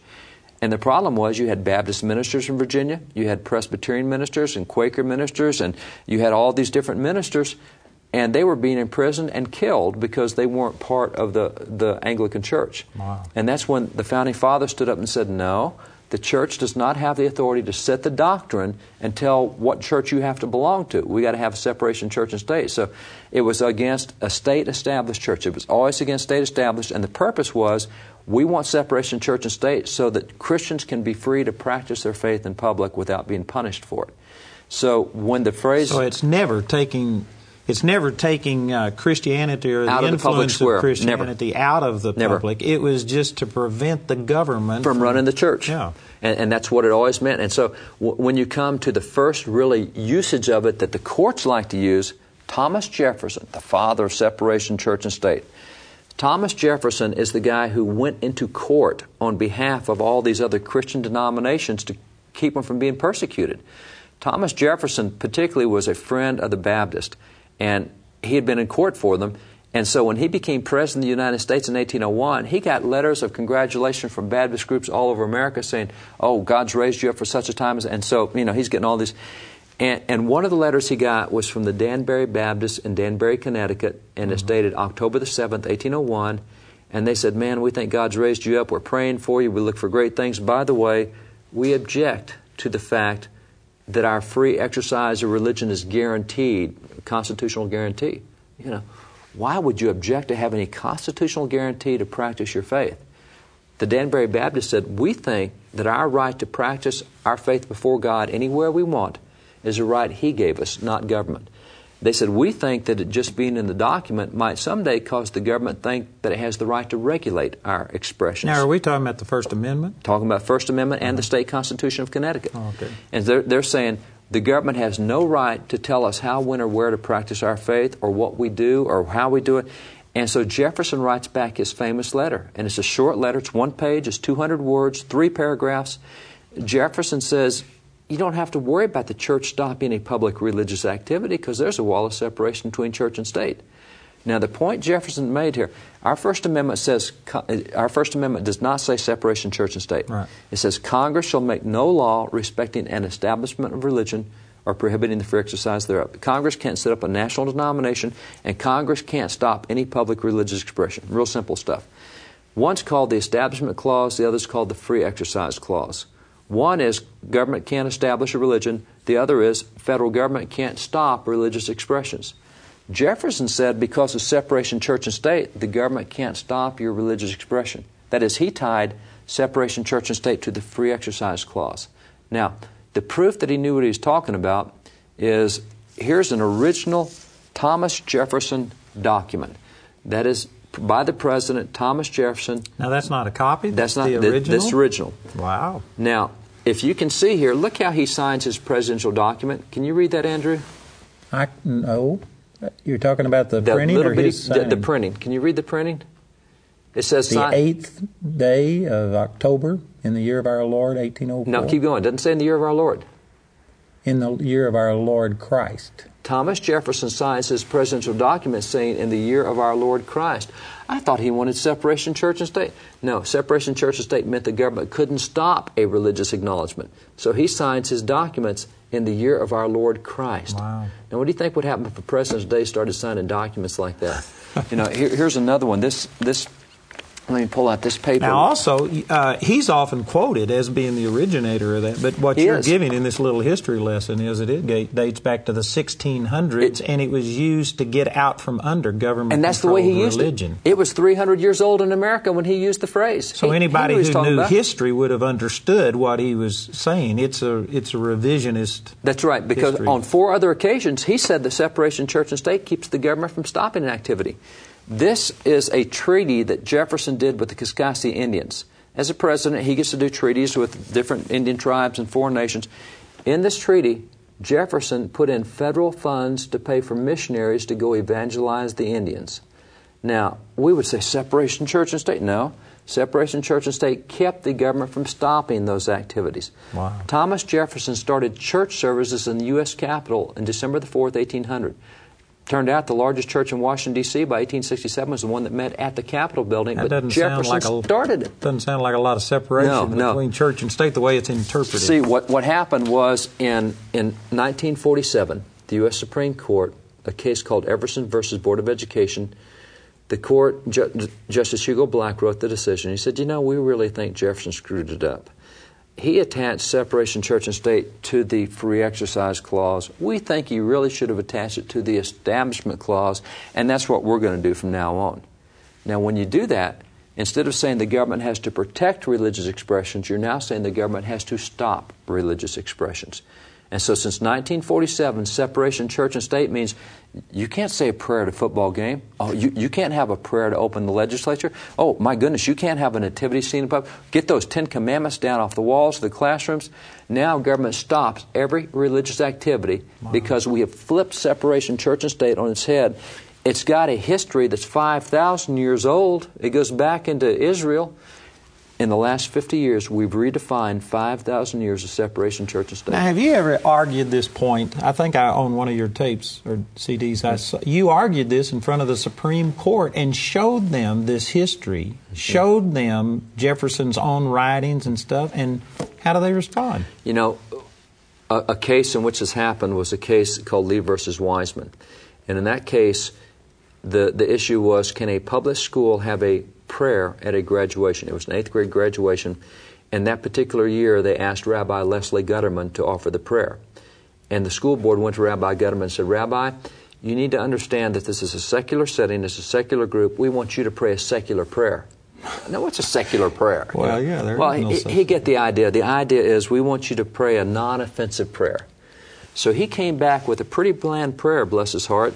And the problem was you had Baptist ministers in Virginia, you had Presbyterian ministers and Quaker ministers, and you had all these different ministers, and they were being imprisoned and killed because they weren't part of the, the Anglican Church. Wow. And that's when the founding fathers stood up and said, No, the church does not have the authority to set the doctrine and tell what church you have to belong to. We got to have a separation church and state. So it was against a state established church. It was always against state established, and the purpose was we want separation church and state so that Christians can be free to practice their faith in public without being punished for it. So when the phrase So it's never taking it's never taking uh, Christianity or the influence the of Christianity never. out of the never. public. It was just to prevent the government from, from running the church. Yeah. And, and, that's what it always meant. And so w- when you come to the first really usage of it that the courts like to use, Thomas Jefferson, the father of separation church and state, Thomas Jefferson is the guy who went into court on behalf of all these other Christian denominations to keep them from being persecuted. Thomas Jefferson, particularly, was a friend of the Baptist, and he had been in court for them. And so when he became president of the United States in 1801, he got letters of congratulation from Baptist groups all over America saying, Oh, God's raised you up for such a time as. And so, you know, he's getting all these. And, and, one of the letters he got was from the Danbury Baptist in Danbury, Connecticut, and mm-hmm. it's dated October the 7th, 1801. And they said, Man, we think God's raised you up. We're praying for you. We look for great things. By the way, we object to the fact that our free exercise of religion is guaranteed, constitutional guarantee. You know, why would you object to having a constitutional guarantee to practice your faith? The Danbury Baptist said, We think that our right to practice our faith before God anywhere we want is a right He gave us, not government. They said, We think that it just being in the document might someday cause the government think that it has the right to regulate our expressions. Now, are we talking about the First Amendment? Talking about First Amendment and the uh-huh. state constitution of Connecticut. Oh, okay. And they're, they're saying the government has no right to tell us how, when, or where to practice our faith or what we do or how we do it. And so Jefferson writes back his famous letter. And it's a short letter, it's one page, it's 200 words, three paragraphs. Jefferson says, you don't have to worry about the church stopping a public religious activity because there's a wall of separation between church and state. Now, the point Jefferson made here, our First Amendment says, uh, our First Amendment does not say separation church and state. Right. It says Congress shall make no law respecting an establishment of religion or prohibiting the free exercise thereof. Congress can't set up a national denomination, and Congress can't stop any public religious expression. Real simple stuff. One's called the Establishment Clause, the other's called the Free Exercise Clause. One is government can't establish a religion, the other is federal government can't stop religious expressions. Jefferson said because of separation church and state, the government can't stop your religious expression. That is, he tied separation church and state to the free exercise clause. Now, the proof that he knew what he was talking about is here's an original Thomas Jefferson document. That is by the president, Thomas Jefferson. Now, that's not a copy? That's, not the original? That's original. Wow. Now, if you can see here, look how he signs his presidential document. Can you read that, Andrew? I no. You're talking about the, the printing or bitty, his the, the, printing. Can you read the printing? It says the eighth day of October in the year of our Lord, 1804. No, keep going. It doesn't say in the year of our Lord. In the year of our Lord Christ. Thomas Jefferson signs his presidential document saying in the year of our Lord Christ. I thought he wanted separation church and state. No, separation church and state meant the government couldn't stop a religious acknowledgement. So he signs his documents in the year of our Lord Christ. Wow. Now, what do you think would happen if the President's Day started signing documents like that? you know, here, here's another one. This this let me pull out this paper. Now, also, uh, he's often quoted as being the originator of that. But what he you're is. giving in this little history lesson is that it dates back to the 1600s, it, and it was used to get out from under government and that's the way he used religion. it. It was 300 years old in America when he used the phrase. So he, anybody he who knew about. history would have understood what he was saying. It's a it's a revisionist. That's right, because history. on four other occasions he said the separation church and state keeps the government from stopping an activity. This is a treaty that Jefferson did with the Kaskaskia Indians. As a president, he gets to do treaties with different Indian tribes and foreign nations. In this treaty, Jefferson put in federal funds to pay for missionaries to go evangelize the Indians. Now, we would say separation church and state. No. Separation church and state kept the government from stopping those activities. Wow. Thomas Jefferson started church services in the U.S. Capitol in December the 4th, 1800. Turned out the largest church in Washington, D.C. by 1867 was the one that met at the Capitol building, That but Jefferson like a, started it. Doesn't sound like a lot of separation No, no. between church and state the way it's interpreted. See, what, what happened was in, in 1947, the U.S. Supreme Court, a case called Everson versus Board of Education, the court, Ju- Justice Hugo Black wrote the decision. He said, You know, we really think Jefferson screwed it up. He attached separation church and state to the free exercise clause. We think he really should have attached it to the establishment clause, and that's what we're going to do from now on. Now, when you do that, instead of saying the government has to protect religious expressions, you're now saying the government has to stop religious expressions. And so, since 1947, separation church and state means you can't say a prayer at a football game. Oh, you, you can't have a prayer to open the legislature. Oh, my goodness, you can't have a nativity scene above. Get those Ten Commandments down off the walls of the classrooms. Now, government stops every religious activity because we have flipped separation church and state on its head. It's got a history that's 5,000 years old. It goes back into Israel. In the last 50 years, we've redefined 5,000 years of separation church and state. Now, have you ever argued this point? I think I own one of your tapes or CDs. I saw, you argued this in front of the Supreme Court and showed them this history, showed them Jefferson's own writings and stuff, and how do they respond? You know, a, a case in which this happened was a case called Lee versus Weisman. And in that case, the, the issue was can a public school have a prayer at a graduation? It was an eighth grade graduation. And that particular year, they asked Rabbi Leslie Gutterman to offer the prayer. And the school board went to Rabbi Gutterman and said, Rabbi, you need to understand that this is a secular setting, it's a secular group. We want you to pray a secular prayer. Now, what's a secular prayer? Well, yeah, there well, no he, he get the idea. The idea is we want you to pray a non-offensive prayer. So he came back with a pretty bland prayer, bless his heart.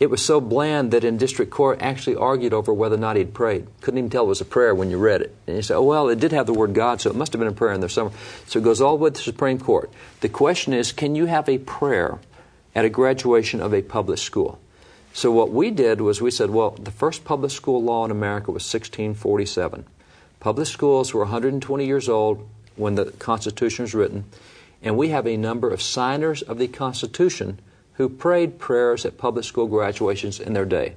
It was so bland that in district court actually argued over whether or not he'd prayed. Couldn't even tell it was a prayer when you read it. And he said, oh, well, it did have the word God, so it must have been a prayer in there somewhere. So it goes all the way to the Supreme Court. The question is, can you have a prayer at a graduation of a public school? So what we did was we said, well, the first public school law in America was 1647. Public schools were 120 years old when the Constitution was written, and we have a number of signers of the Constitution who prayed prayers at public school graduations in their day.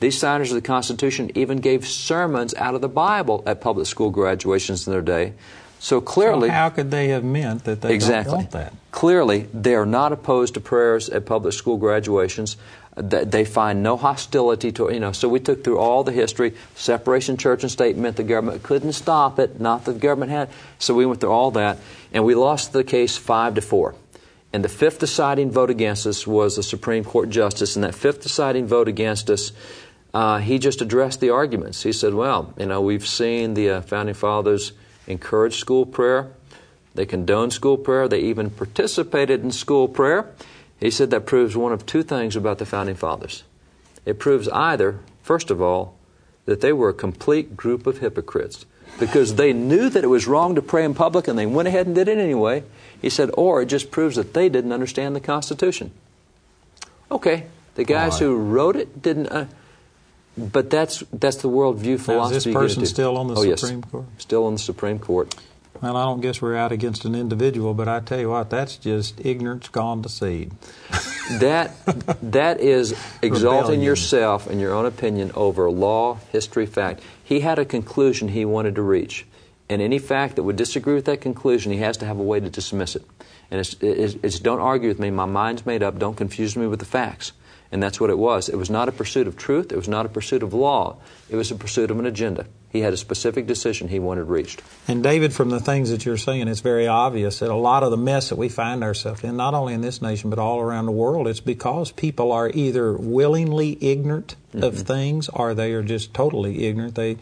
These signers of the Constitution even gave sermons out of the Bible at public school graduations in their day. So clearly, So how could they have meant that they exactly. don't want that? Clearly, they are not opposed to prayers at public school graduations. They find no hostility to you know. So we took through all the history. Separation church and state meant the government couldn't stop it. Not the government had. So we went through all that, and we lost the case five to four. And the fifth deciding vote against us was the Supreme Court justice. And that fifth deciding vote against us, uh, he just addressed the arguments. He said, "Well, you know, we've seen the uh, founding fathers encourage school prayer." They condoned school prayer. They even participated in school prayer. He said that proves one of two things about the Founding Fathers. It proves either, first of all, that they were a complete group of hypocrites because they knew that it was wrong to pray in public and they went ahead and did it anyway. He said, or it just proves that they didn't understand the Constitution. Okay, the guys Right. who wrote it didn't. Uh, but that's that's the worldview Now, philosophy. is this person still on the oh, yes. Supreme Court? Still on the Supreme Court. Well, I don't guess we're out against an individual, but I tell you what, that's just ignorance gone to seed. That that is exalting Rebellion. yourself and your own opinion over law, history, fact. He had a conclusion he wanted to reach, and any fact that would disagree with that conclusion, he has to have a way to dismiss it. And it's, it's, it's don't argue with me. My mind's made up. Don't confuse me with the facts. And that's what it was. It was not a pursuit of truth. It was not a pursuit of law. It was a pursuit of an agenda. He had a specific decision he wanted reached. And David, from the things that you're saying, it's very obvious that a lot of the mess that we find ourselves in, not only in this nation but all around the world, it's because people are either willingly ignorant of mm-hmm. things or they are just totally ignorant. They,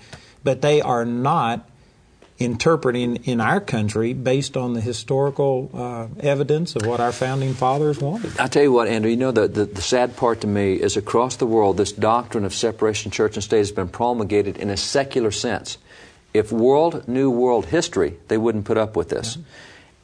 but they are not interpreting in our country based on the historical uh, evidence of what our founding fathers wanted. I tell you what, Andrew, you know, the, the, the sad part to me is across the world, this doctrine of separation church and state has been promulgated in a secular sense. If world knew world history, they wouldn't put up with this.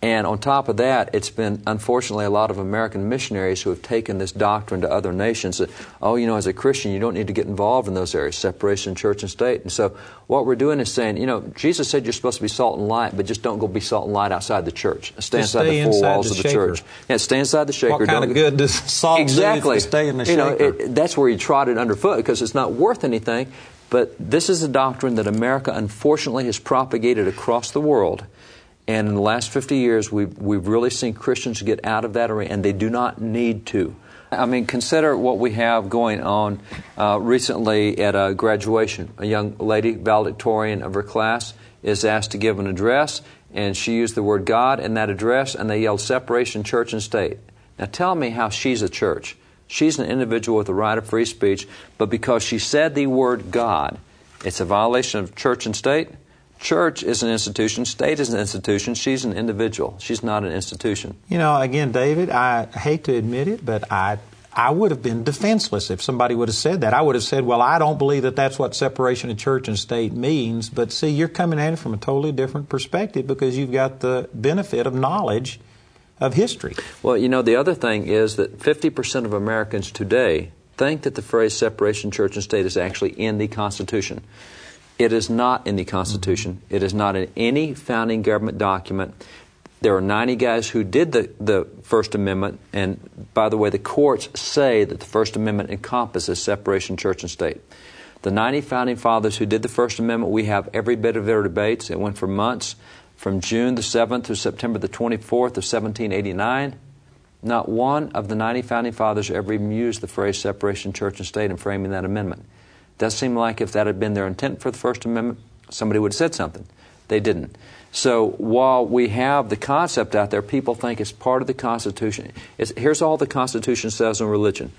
And on top of that, it's been unfortunately a lot of American missionaries who have taken this doctrine to other nations that, oh, you know, as a Christian, you don't need to get involved in those areas, separation church and state. And so what we're doing is saying, you know, Jesus said you're supposed to be salt and light, but just don't go be salt and light outside the church. Stay Just inside stay the four inside walls the of the shaker. church. Yeah, stay inside the shaker. What kind Don't of good does salt exactly. do if you stay in the you know, it, that's where you trot it underfoot because it's not worth anything. But this is a doctrine that America unfortunately has propagated across the world. And in the last 50 years, we've, we've really seen Christians get out of that arena, and they do not need to. I mean, consider what we have going on uh, recently at a graduation. A young lady, valedictorian of her class, is asked to give an address, and she used the word God in that address, and they yelled separation church and state. Now tell me how she's a church. She's an individual with the right of free speech, but because she said the word God, it's a violation of church and state. Church is an institution, state is an institution, she's an individual. She's not an institution. You know, again, David, I hate to admit it, but I I would have been defenseless if somebody would have said that. I would have said, "Well, I don't believe that that's what separation of church and state means." But see, you're coming at it from a totally different perspective because you've got the benefit of knowledge of history. Well, you know, the other thing is that 50% of Americans today think that the phrase separation church and state is actually in the Constitution. It is not in the Constitution. It is not in any founding government document. There are 90 guys who did the, the First Amendment, and by the way, the courts say that the First Amendment encompasses separation church and state. The 90 founding fathers who did the First Amendment, we have every bit of their debates. It went for months, from June the 7th to September the 24th of 1789. Not one of the 90 founding fathers ever even used the phrase separation church and state in framing that amendment. Does seem like if that had been their intent for the First Amendment, somebody would have said something. They didn't. So while we have the concept out there, people think it's part of the Constitution. It's, here's all the Constitution says on religion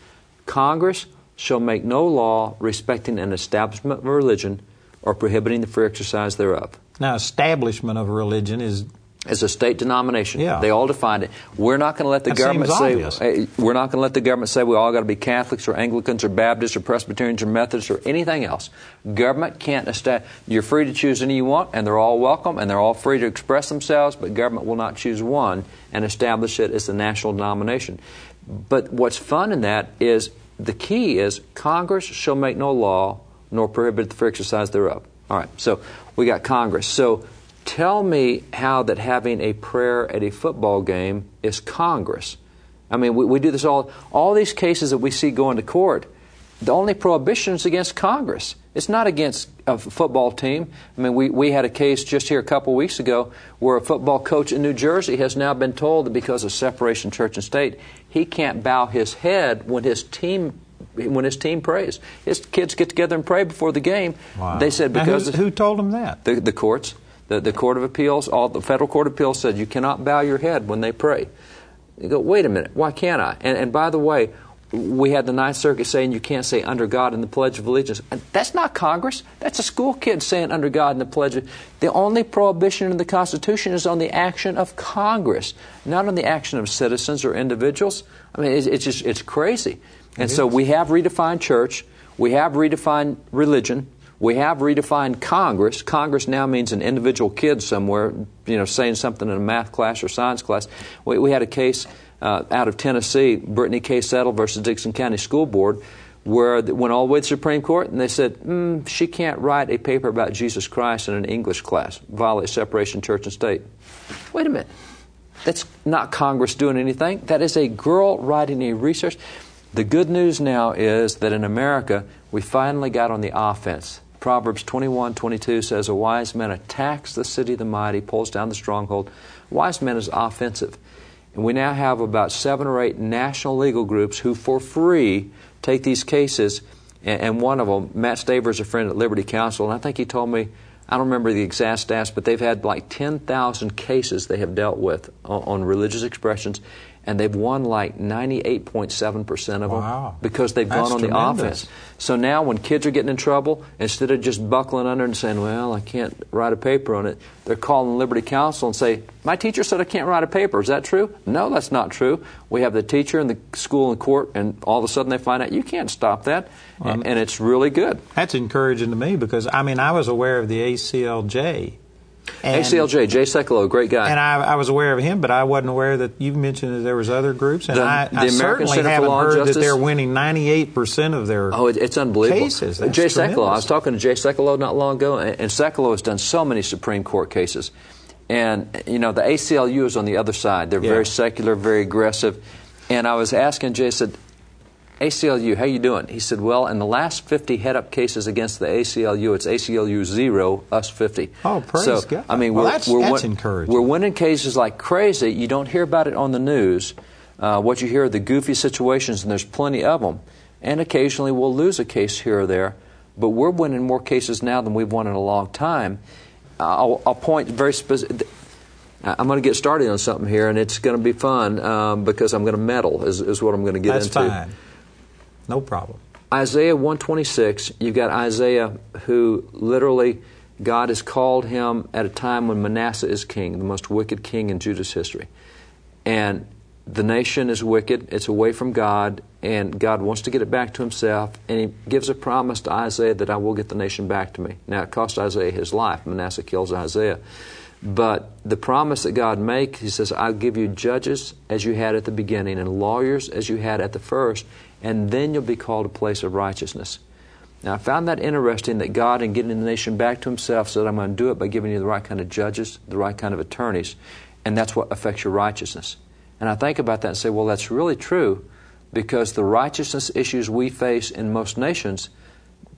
Congress shall make no law respecting an establishment of religion or prohibiting the free exercise thereof. Now, establishment of religion is As a state denomination, Yeah. they all defined it. We're not going to let the That government say obvious. we're not going to let the government say we all got to be Catholics or Anglicans or Baptists or Presbyterians or Methodists or anything else. Government can't establish. You're free to choose any you want, and they're all welcome, and they're all free to express themselves. But government will not choose one and establish it as the national denomination. But what's fun in that is the key is Congress shall make no law nor prohibit the free exercise thereof. All right, so we got Congress. So tell me how that having a prayer at a football game is Congress. I mean, we, we do this all, all these cases that we see going to court, the only prohibition is against Congress. It's not against a football team. I mean, we, we had a case just here a couple of weeks ago where a football coach in New Jersey has now been told that because of separation church and state, he can't bow his head when his team when his team prays. His kids get together and pray before the game. Wow. They said because who, who told him that? the, the courts, the, the Court of Appeals, all the federal court of appeals said you cannot bow your head when they pray. You go, wait a minute, why can't I? And, and by the way, we had the Ninth Circuit saying you can't say under God in the Pledge of Allegiance. That's not Congress. That's a school kid saying under God in the Pledge. Of, the only prohibition in the Constitution is on the action of Congress, not on the action of citizens or individuals. I mean, it's, it's just it's crazy. And so we have redefined church. We have redefined religion. We have redefined Congress. Congress now means an individual kid somewhere, you know, saying something in a math class or science class. We, we had a case uh, out of Tennessee, Brittany K. Settle versus Dickson County School Board, where it went all the way to the Supreme Court, and they said, mm, she can't write a paper about Jesus Christ in an English class, violate separation church and state. Wait a minute. That's not Congress doing anything. That is a girl writing a research. The good news now is that in America, we finally got on the offense. Proverbs 21 22 says, A wise man attacks the city of the mighty, pulls down the stronghold. Wise man is offensive. And we now have about seven or eight national legal groups who, for free, take these cases. And, one of them, Matt Staver, is a friend at Liberty Counsel, and I think he told me, I don't remember the exact stats, but they've had like 10,000 cases they have dealt with on religious expressions, and they've won like 98.7% of Wow. them because they've That's gone on the offense. So now when kids are getting in trouble, instead of just buckling under and saying, well, I can't write a paper on it, they're calling Liberty Counsel and say, my teacher said I can't write a paper. Is that true? No, that's not true. We have the teacher and the school and court, and all of a sudden they find out you can't stop that, and, and it's really good. That's encouraging to me because I mean I was aware of the ACLJ And, ACLJ, Jay Sekulow, great guy. And I, I, was aware of him, but I wasn't aware that you mentioned that there was other groups. And the, I, the I certainly Center haven't heard Justice, that they're winning 98% of their oh, it, it's unbelievable. cases. That's Jay tremendous. Sekulow, I was talking to Jay Sekulow not long ago, and, and Sekulow has done so many Supreme Court cases. And, you know, the ACLU is on the other side. They're Yeah. very secular, very aggressive. And I was asking Jay, I said, ACLU, how you doing? He said, well, in the last 50 head-up cases against the ACLU, it's ACLU 0, us 50. Oh, praise so, God. I mean, Well, we're, that's- we're, that's win- we're winning cases like crazy. You don't hear about it on the news. Uh, what you hear are the goofy situations, and there's plenty of them. And occasionally we'll lose a case here or there, but we're winning more cases now than we've won in a long time. I'll, I'll point very specific. I'm going to get started on something here, and it's going to be fun um, because I'm going to meddle, is, is what I'm going to get That's into. fine. No problem. Isaiah 126, you've got Isaiah who literally, God has called him at a time when Manasseh is king, the most wicked king in Judah's history. And the nation is wicked, it's away from God, and God wants to get it back to himself, and he gives a promise to Isaiah that I will get the nation back to me. Now, it cost Isaiah his life. Manasseh kills Isaiah. But the promise that God makes, He says, I'll give you judges as you had at the beginning and lawyers as you had at the first, and then you'll be called a place of righteousness. Now, I found that interesting that God, in getting the nation back to Himself, said, I'm going to do it by giving you the right kind of judges, the right kind of attorneys, and that's what affects your righteousness. And I think about that and say, well, that's really true because the righteousness issues we face in most nations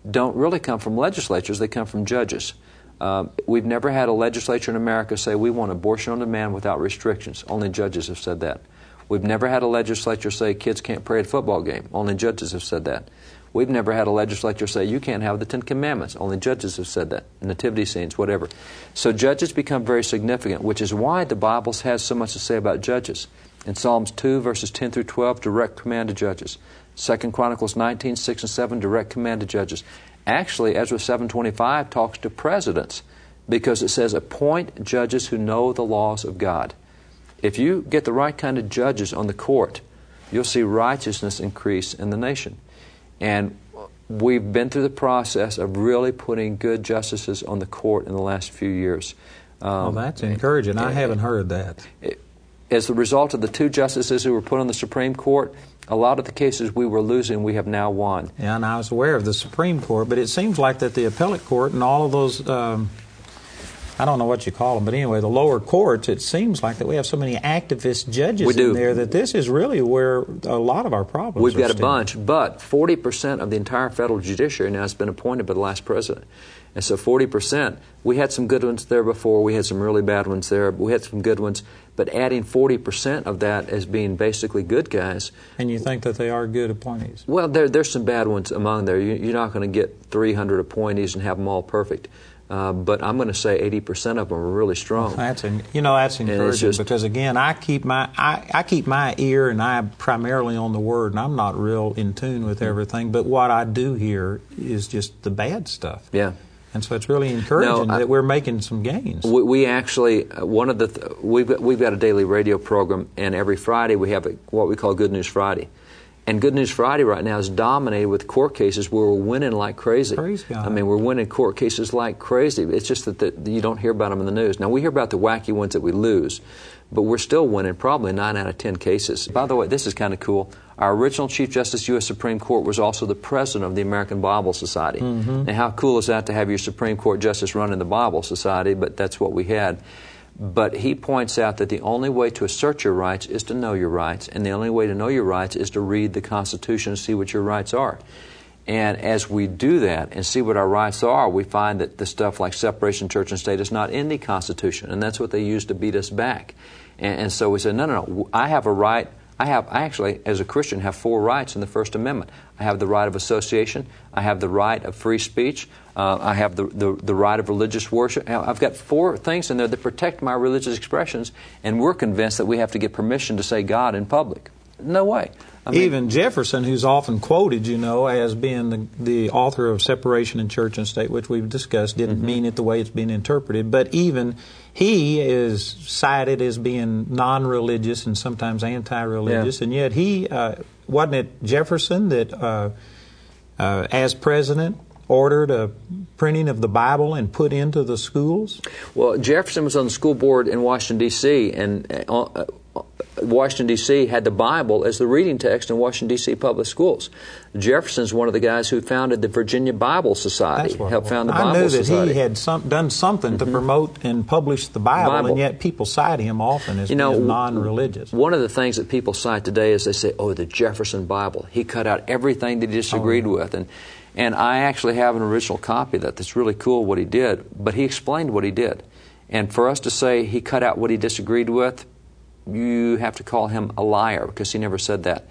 don't really come from legislatures, they come from judges. Um, we've never had a legislature in America say we want abortion on demand without restrictions. Only judges have said that. We've never had a legislature say kids can't pray at a football game. Only judges have said that. We've never had a legislature say you can't have the Ten Commandments. Only judges have said that. Nativity scenes, whatever. So judges become very significant, which is why the Bible has so much to say about judges. In Psalms 2, verses 10 through 12, direct command to judges. Second Chronicles 19, 6 and 7, direct command to judges. Actually, Ezra 7.25 talks to presidents because it says, appoint judges who know the laws of God. If you get the right kind of judges on the court, you'll see righteousness increase in the nation. And we've been through the process of really putting good justices on the court in the last few years. Well, Um, that's encouraging. I haven't heard that. as the result of the two justices who were put on the Supreme Court, a lot of the cases we were losing, we have now won. Yeah, and I was aware of the Supreme Court, but it seems like that the appellate court and all of those, um, I don't know what you call them, but anyway, the lower courts, it seems like that we have so many activist judges in there that this is really where a lot of our problems We've are got a bunch, but 40% of the entire federal judiciary now has been appointed by the last president. And so 40%, we had some good ones there before, we had some really bad ones there, we had some good ones, but adding 40% of that as being basically good guys, And you think that they are good appointees? well, there, there's some bad ones among there. You, you're not going to get 300 appointees and have them all perfect. Uh, but I'm going to say 80% of them are really strong. That's you know that's encouraging just- because again I keep my I, I keep my ear and eye primarily on the word and I'm not real in tune with Mm-hmm. everything but what I do hear is just the bad stuff Yeah. and so it's really encouraging No, I- that we're making some gains. We, we actually uh, one of the th- we've got, we've got a daily radio program, and every Friday we have a, what we call Good News Friday. And Good News Friday right now is dominated with court cases where we're winning like crazy. Praise God. I mean, we're winning court cases like crazy. It's just that the, you don't hear about them in the news. Now we hear about the wacky ones that we lose, but we're still winning probably nine out of ten cases. By the way, this is kind of cool. Our original Chief Justice, U.S. Supreme Court, was also the president of the American Bible Society. Mm-hmm. And how cool is that to have your Supreme Court justice running the Bible Society? But that's what we had. But he points out that the only way to assert your rights is to know your rights, and the only way to know your rights is to read the Constitution and see what your rights are. And as we do that and see what our rights are, we find that the stuff like separation church and state is not in the Constitution, and that's what they use to beat us back. And, and so we said, no, no, no, I have a right. I have, I actually, as a Christian, have four rights in the First Amendment. I have the right of association. I have the right of free speech. Uh, I have the, the, the right of religious worship. I've got four things in there that protect my religious expressions, and we're convinced that we have to get permission to say God in public. No way. I mean, Even Jefferson, who's often quoted, you know, as being the, the author of Separation in Church and State, which we've discussed, didn't Mm-hmm. mean it the way it's being interpreted. But even he is cited as being non-religious and sometimes anti-religious, Yeah. and yet he uh, wasn't it Jefferson that, uh, uh, as president, ordered a printing of the Bible and put into the schools? Well, Jefferson was on the school board in Washington, D.C., and uh, uh Washington, D.C. had the Bible as the reading text in Washington, D.C. public schools. Jefferson's one of the guys who founded the Virginia Bible Society, helped found the Bible Society. I knew that he had some, done something mm-hmm. to promote and publish the Bible, Bible, and yet people cite him often as you know, non-religious. One of the things that people cite today is they say, oh, the Jefferson Bible. He cut out everything that he disagreed oh, yeah. with. And, and I actually have an original copy of that that's really cool what he did, but he explained what he did. And for us to say he cut out what he disagreed with, you have to call him a liar because he never said that.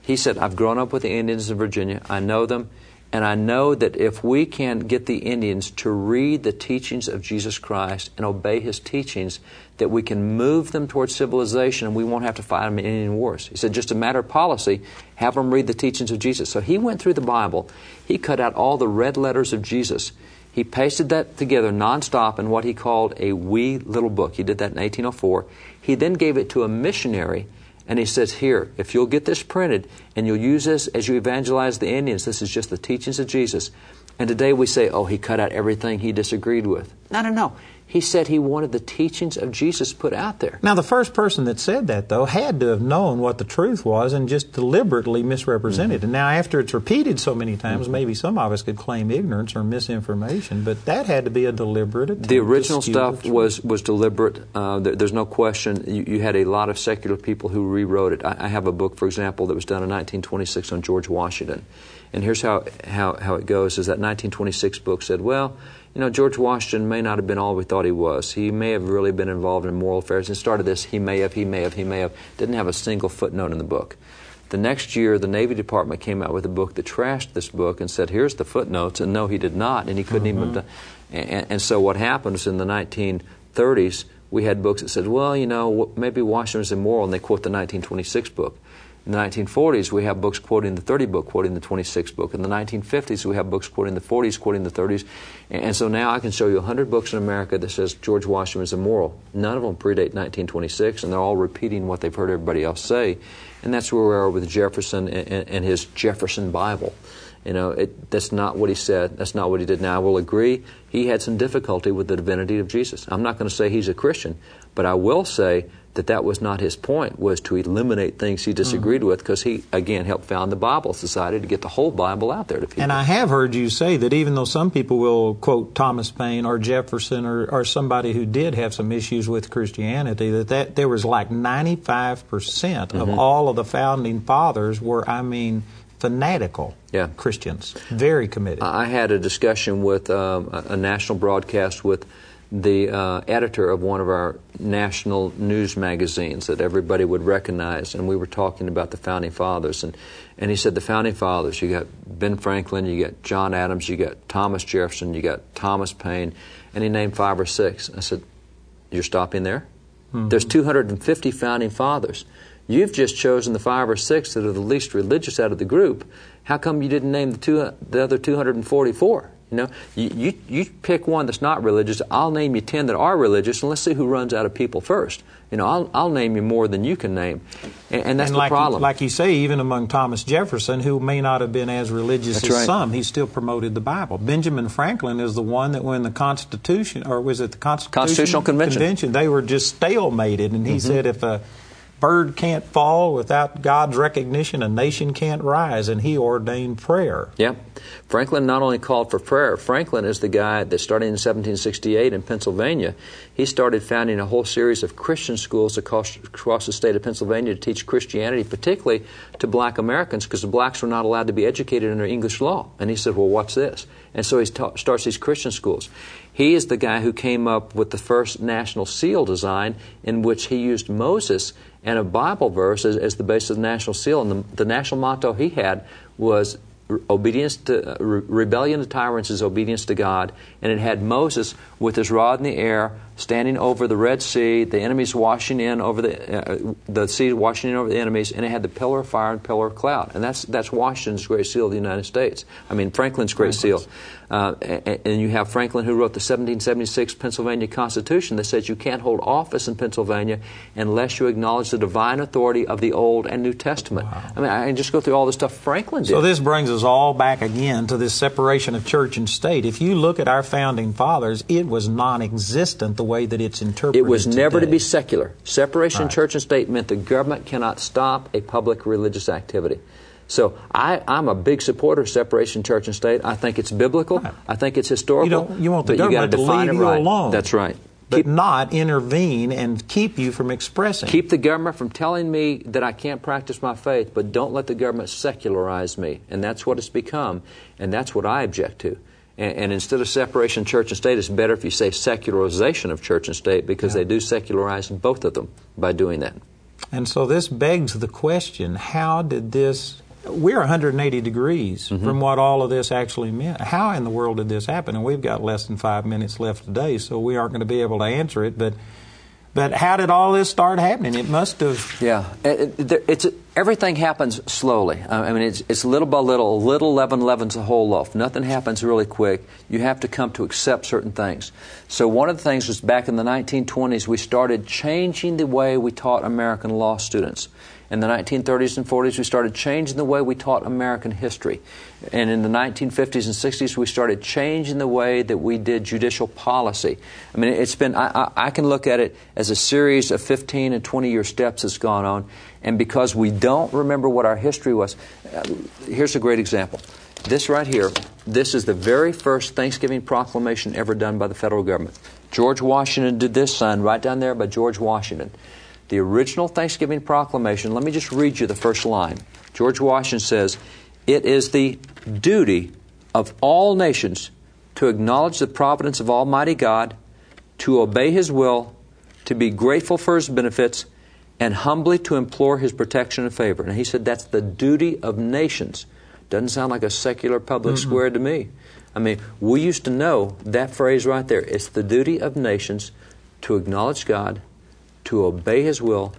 He said, I've grown up with the Indians in Virginia. I know them. And I know that if we can get the Indians to read the teachings of Jesus Christ and obey his teachings, that we can move them towards civilization and we won't have to fight them in Indian wars. He said, just a matter of policy, have them read the teachings of Jesus. So he went through the Bible. He cut out all the red letters of Jesus. He pasted that together nonstop in what he called a wee little book. He did that in 1804. He then gave it to a missionary, and he says, Here, if you'll get this printed and you'll use this as you evangelize the Indians, this is just the teachings of Jesus. And today we say, Oh, he cut out everything he disagreed with. No, no, no. He said he wanted the teachings of Jesus put out there. Now, the first person that said that, though, had to have known what the truth was and just deliberately misrepresented mm-hmm. And now, after it's repeated so many times, mm-hmm. maybe some of us could claim ignorance or misinformation, but that had to be a deliberate attempt. The original stuff was, was deliberate. Uh, there's no question. You, you, had a lot of secular people who rewrote it. I, I have a book, for example, that was done in 1926 on George Washington. And here's how, how, how it goes is that 1926 book said, well, you know, George Washington may not have been all we thought he was. He may have really been involved in moral affairs. And started this, he may have, he may have, he may have. Didn't have a single footnote in the book. The next year, the Navy Department came out with a book that trashed this book and said, here's the footnotes. And no, he did not. And he couldn't mm-hmm. even. And, and so what happens in the 1930s, we had books that said, well, you know, maybe Washington was immoral, and they quote the 1926 book. In the 1940s, we have books quoting the 30 book, quoting the 26 book. In the 1950s, we have books quoting the 40s, quoting the 30s. And so now I can show you 100 books in America that says George Washington was immoral. None of them predate 1926, and they're all repeating what they've heard everybody else say. And that's where we are with Jefferson and, and his Jefferson Bible. You know, it, that's not what he said. That's not what he did. Now, I will agree, he had some difficulty with the divinity of Jesus. I'm not going to say he's a Christian, but I will say that that was not his point was to eliminate things he disagreed mm. with because he again helped found the bible society to get the whole bible out there to people and i have heard you say that even though some people will quote thomas paine or jefferson or, or somebody who did have some issues with christianity that, that there was like 95% of mm-hmm. all of the founding fathers were i mean fanatical yeah. Christians, very committed. I had a discussion with um, a national broadcast with the uh, editor of one of our national news magazines that everybody would recognize, and we were talking about the founding fathers, and and he said the founding fathers. You got Ben Franklin, you got John Adams, you got Thomas Jefferson, you got Thomas Paine, and he named five or six. I said, "You're stopping there? Mm-hmm. There's 250 founding fathers. You've just chosen the five or six that are the least religious out of the group. How come you didn't name the two the other 244?" You know, you, you, you, pick one that's not religious. I'll name you 10 that are religious, and let's see who runs out of people first. You know, I'll, I'll name you more than you can name. And, and that's and the like problem. You, like you say, even among Thomas Jefferson, who may not have been as religious that's as right. some, he still promoted the Bible. Benjamin Franklin is the one that when the Constitution, or was it the Constitution, Constitutional Convention? Convention they were just stalemated, and he mm-hmm. said if a bird can't fall without God's recognition, a nation can't rise, and he ordained prayer. Yeah. Franklin not only called for prayer, Franklin is the guy that started in 1768 in Pennsylvania. He started founding a whole series of Christian schools across, across the state of Pennsylvania to teach Christianity, particularly to black Americans, because the blacks were not allowed to be educated under English law. And he said, Well, what's this? And so he ta- starts these Christian schools. He is the guy who came up with the first national seal design, in which he used Moses and a Bible verse as, as the basis of the national seal. And the, the national motto he had was obedience to re- rebellion to tyrants is obedience to God, and it had Moses with his rod in the air standing over the Red Sea, the enemies washing in over the uh, the sea washing in over the enemies, and it had the pillar of fire and pillar of cloud, and that's that's Washington's Great Seal of the United States. I mean Franklin's Great Franklin's. Seal. Uh, and, and, you have Franklin, who wrote the 1776 Pennsylvania Constitution, that says you can't hold office in Pennsylvania unless you acknowledge the divine authority of the Old and New Testament. Wow. I mean, I can just go through all the stuff Franklin did. So this brings us all back again to this separation of church and state. If you look at our founding fathers, it was non-existent the way that it's interpreted. It was today. never to be secular. Separation right. church and state meant the government cannot stop a public religious activity. So I, am a big supporter of separation church and state. I think it's biblical. Right. I think it's historical. You, don't, you want the government to leave you right. alone. That's right. But keep, not intervene and keep you from expressing. Keep the government from telling me that I can't practice my faith, but don't let the government secularize me. And that's what it's become, and that's what I object to. And, and instead of separation church and state, it's better if you say secularization of church and state because yeah. they do secularize both of them by doing that. And so this begs the question how did this we're 180 degrees mm-hmm. from what all of this actually meant. How in the world did this happen? And we've got less than five minutes left today, so we aren't going to be able to answer it. But but how did all this start happening? It must have. Yeah, it, it, it's everything happens slowly. I mean, it's, it's little by little. Little leaven leavens the whole loaf. Nothing happens really quick. You have to come to accept certain things. So one of the things was back in the 1920s, we started changing the way we taught American law students. In the 1930s and 40s, we started changing the way we taught American history. And in the 1950s and 60s, we started changing the way that we did judicial policy. I mean, it's been, I, I, can look at it as a series of 15 and 20 year steps that's gone on. And because we don't remember what our history was, uh, here's a great example. This right here, this is the very first Thanksgiving proclamation ever done by the federal government. George Washington did this sign right down there by George Washington the original Thanksgiving Proclamation, let me just read you the first line. George Washington says, It is the duty of all nations to acknowledge the providence of Almighty God, to obey His will, to be grateful for His benefits, and humbly to implore His protection and favor. And he said that's the duty of nations. Doesn't sound like a secular public mm-hmm. square to me. I mean, we used to know that phrase right there. It's the duty of nations to acknowledge God, to obey His will,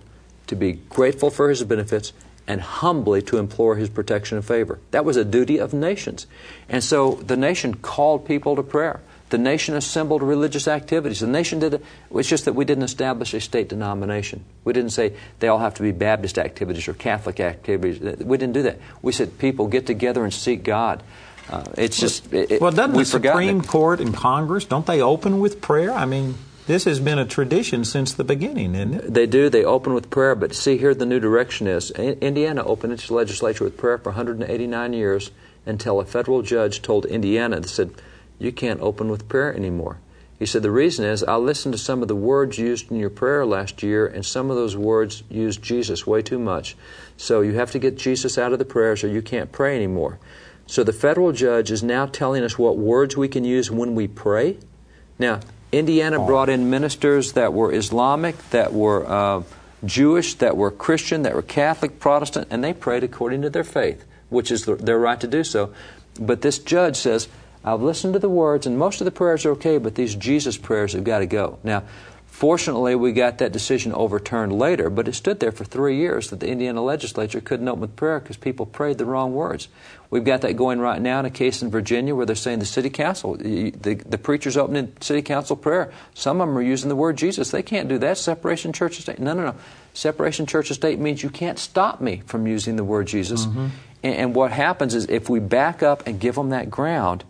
to be grateful for His benefits, and humbly to implore His protection and favor. That was a duty of nations. And so the nation called people to prayer. The nation assembled religious activities. The nation did it. It's just that we didn't establish a state denomination. We didn't say they all have to be Baptist activities or Catholic activities. We didn't do that. We said people get together and seek God. Uh, it's just it, well, doesn't the Supreme Court and Congress don't they open with prayer? I mean, this has been a tradition since the beginning, isn't it? They do. They open with prayer, but see here the new direction is Indiana opened its legislature with prayer for 189 years until a federal judge told Indiana that said, You can't open with prayer anymore. He said, The reason is I listened to some of the words used in your prayer last year, and some of those words used Jesus way too much. So you have to get Jesus out of the prayers or you can't pray anymore. So the federal judge is now telling us what words we can use when we pray. Now, Indiana brought in ministers that were Islamic, that were uh, Jewish, that were Christian, that were Catholic, Protestant, and they prayed according to their faith, which is their right to do so. But this judge says, I've listened to the words, and most of the prayers are okay, but these Jesus prayers have got to go. Now, Fortunately, we got that decision overturned later, but it stood there for three years that the Indiana legislature couldn't open with prayer because people prayed the wrong words. We've got that going right now in a case in Virginia where they're saying the city council, the, the preachers opening city council prayer, some of them are using the word Jesus. They can't do that. Separation church and state. No, no, no. Separation church and state means you can't stop me from using the word Jesus. Mm-hmm. And, and what happens is if we back up and give them that ground,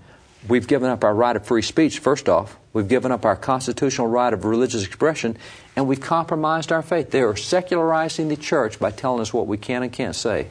we've given up our right of free speech, first off. We've given up our constitutional right of religious expression, and we've compromised our faith. They are secularizing the church by telling us what we can and can't say.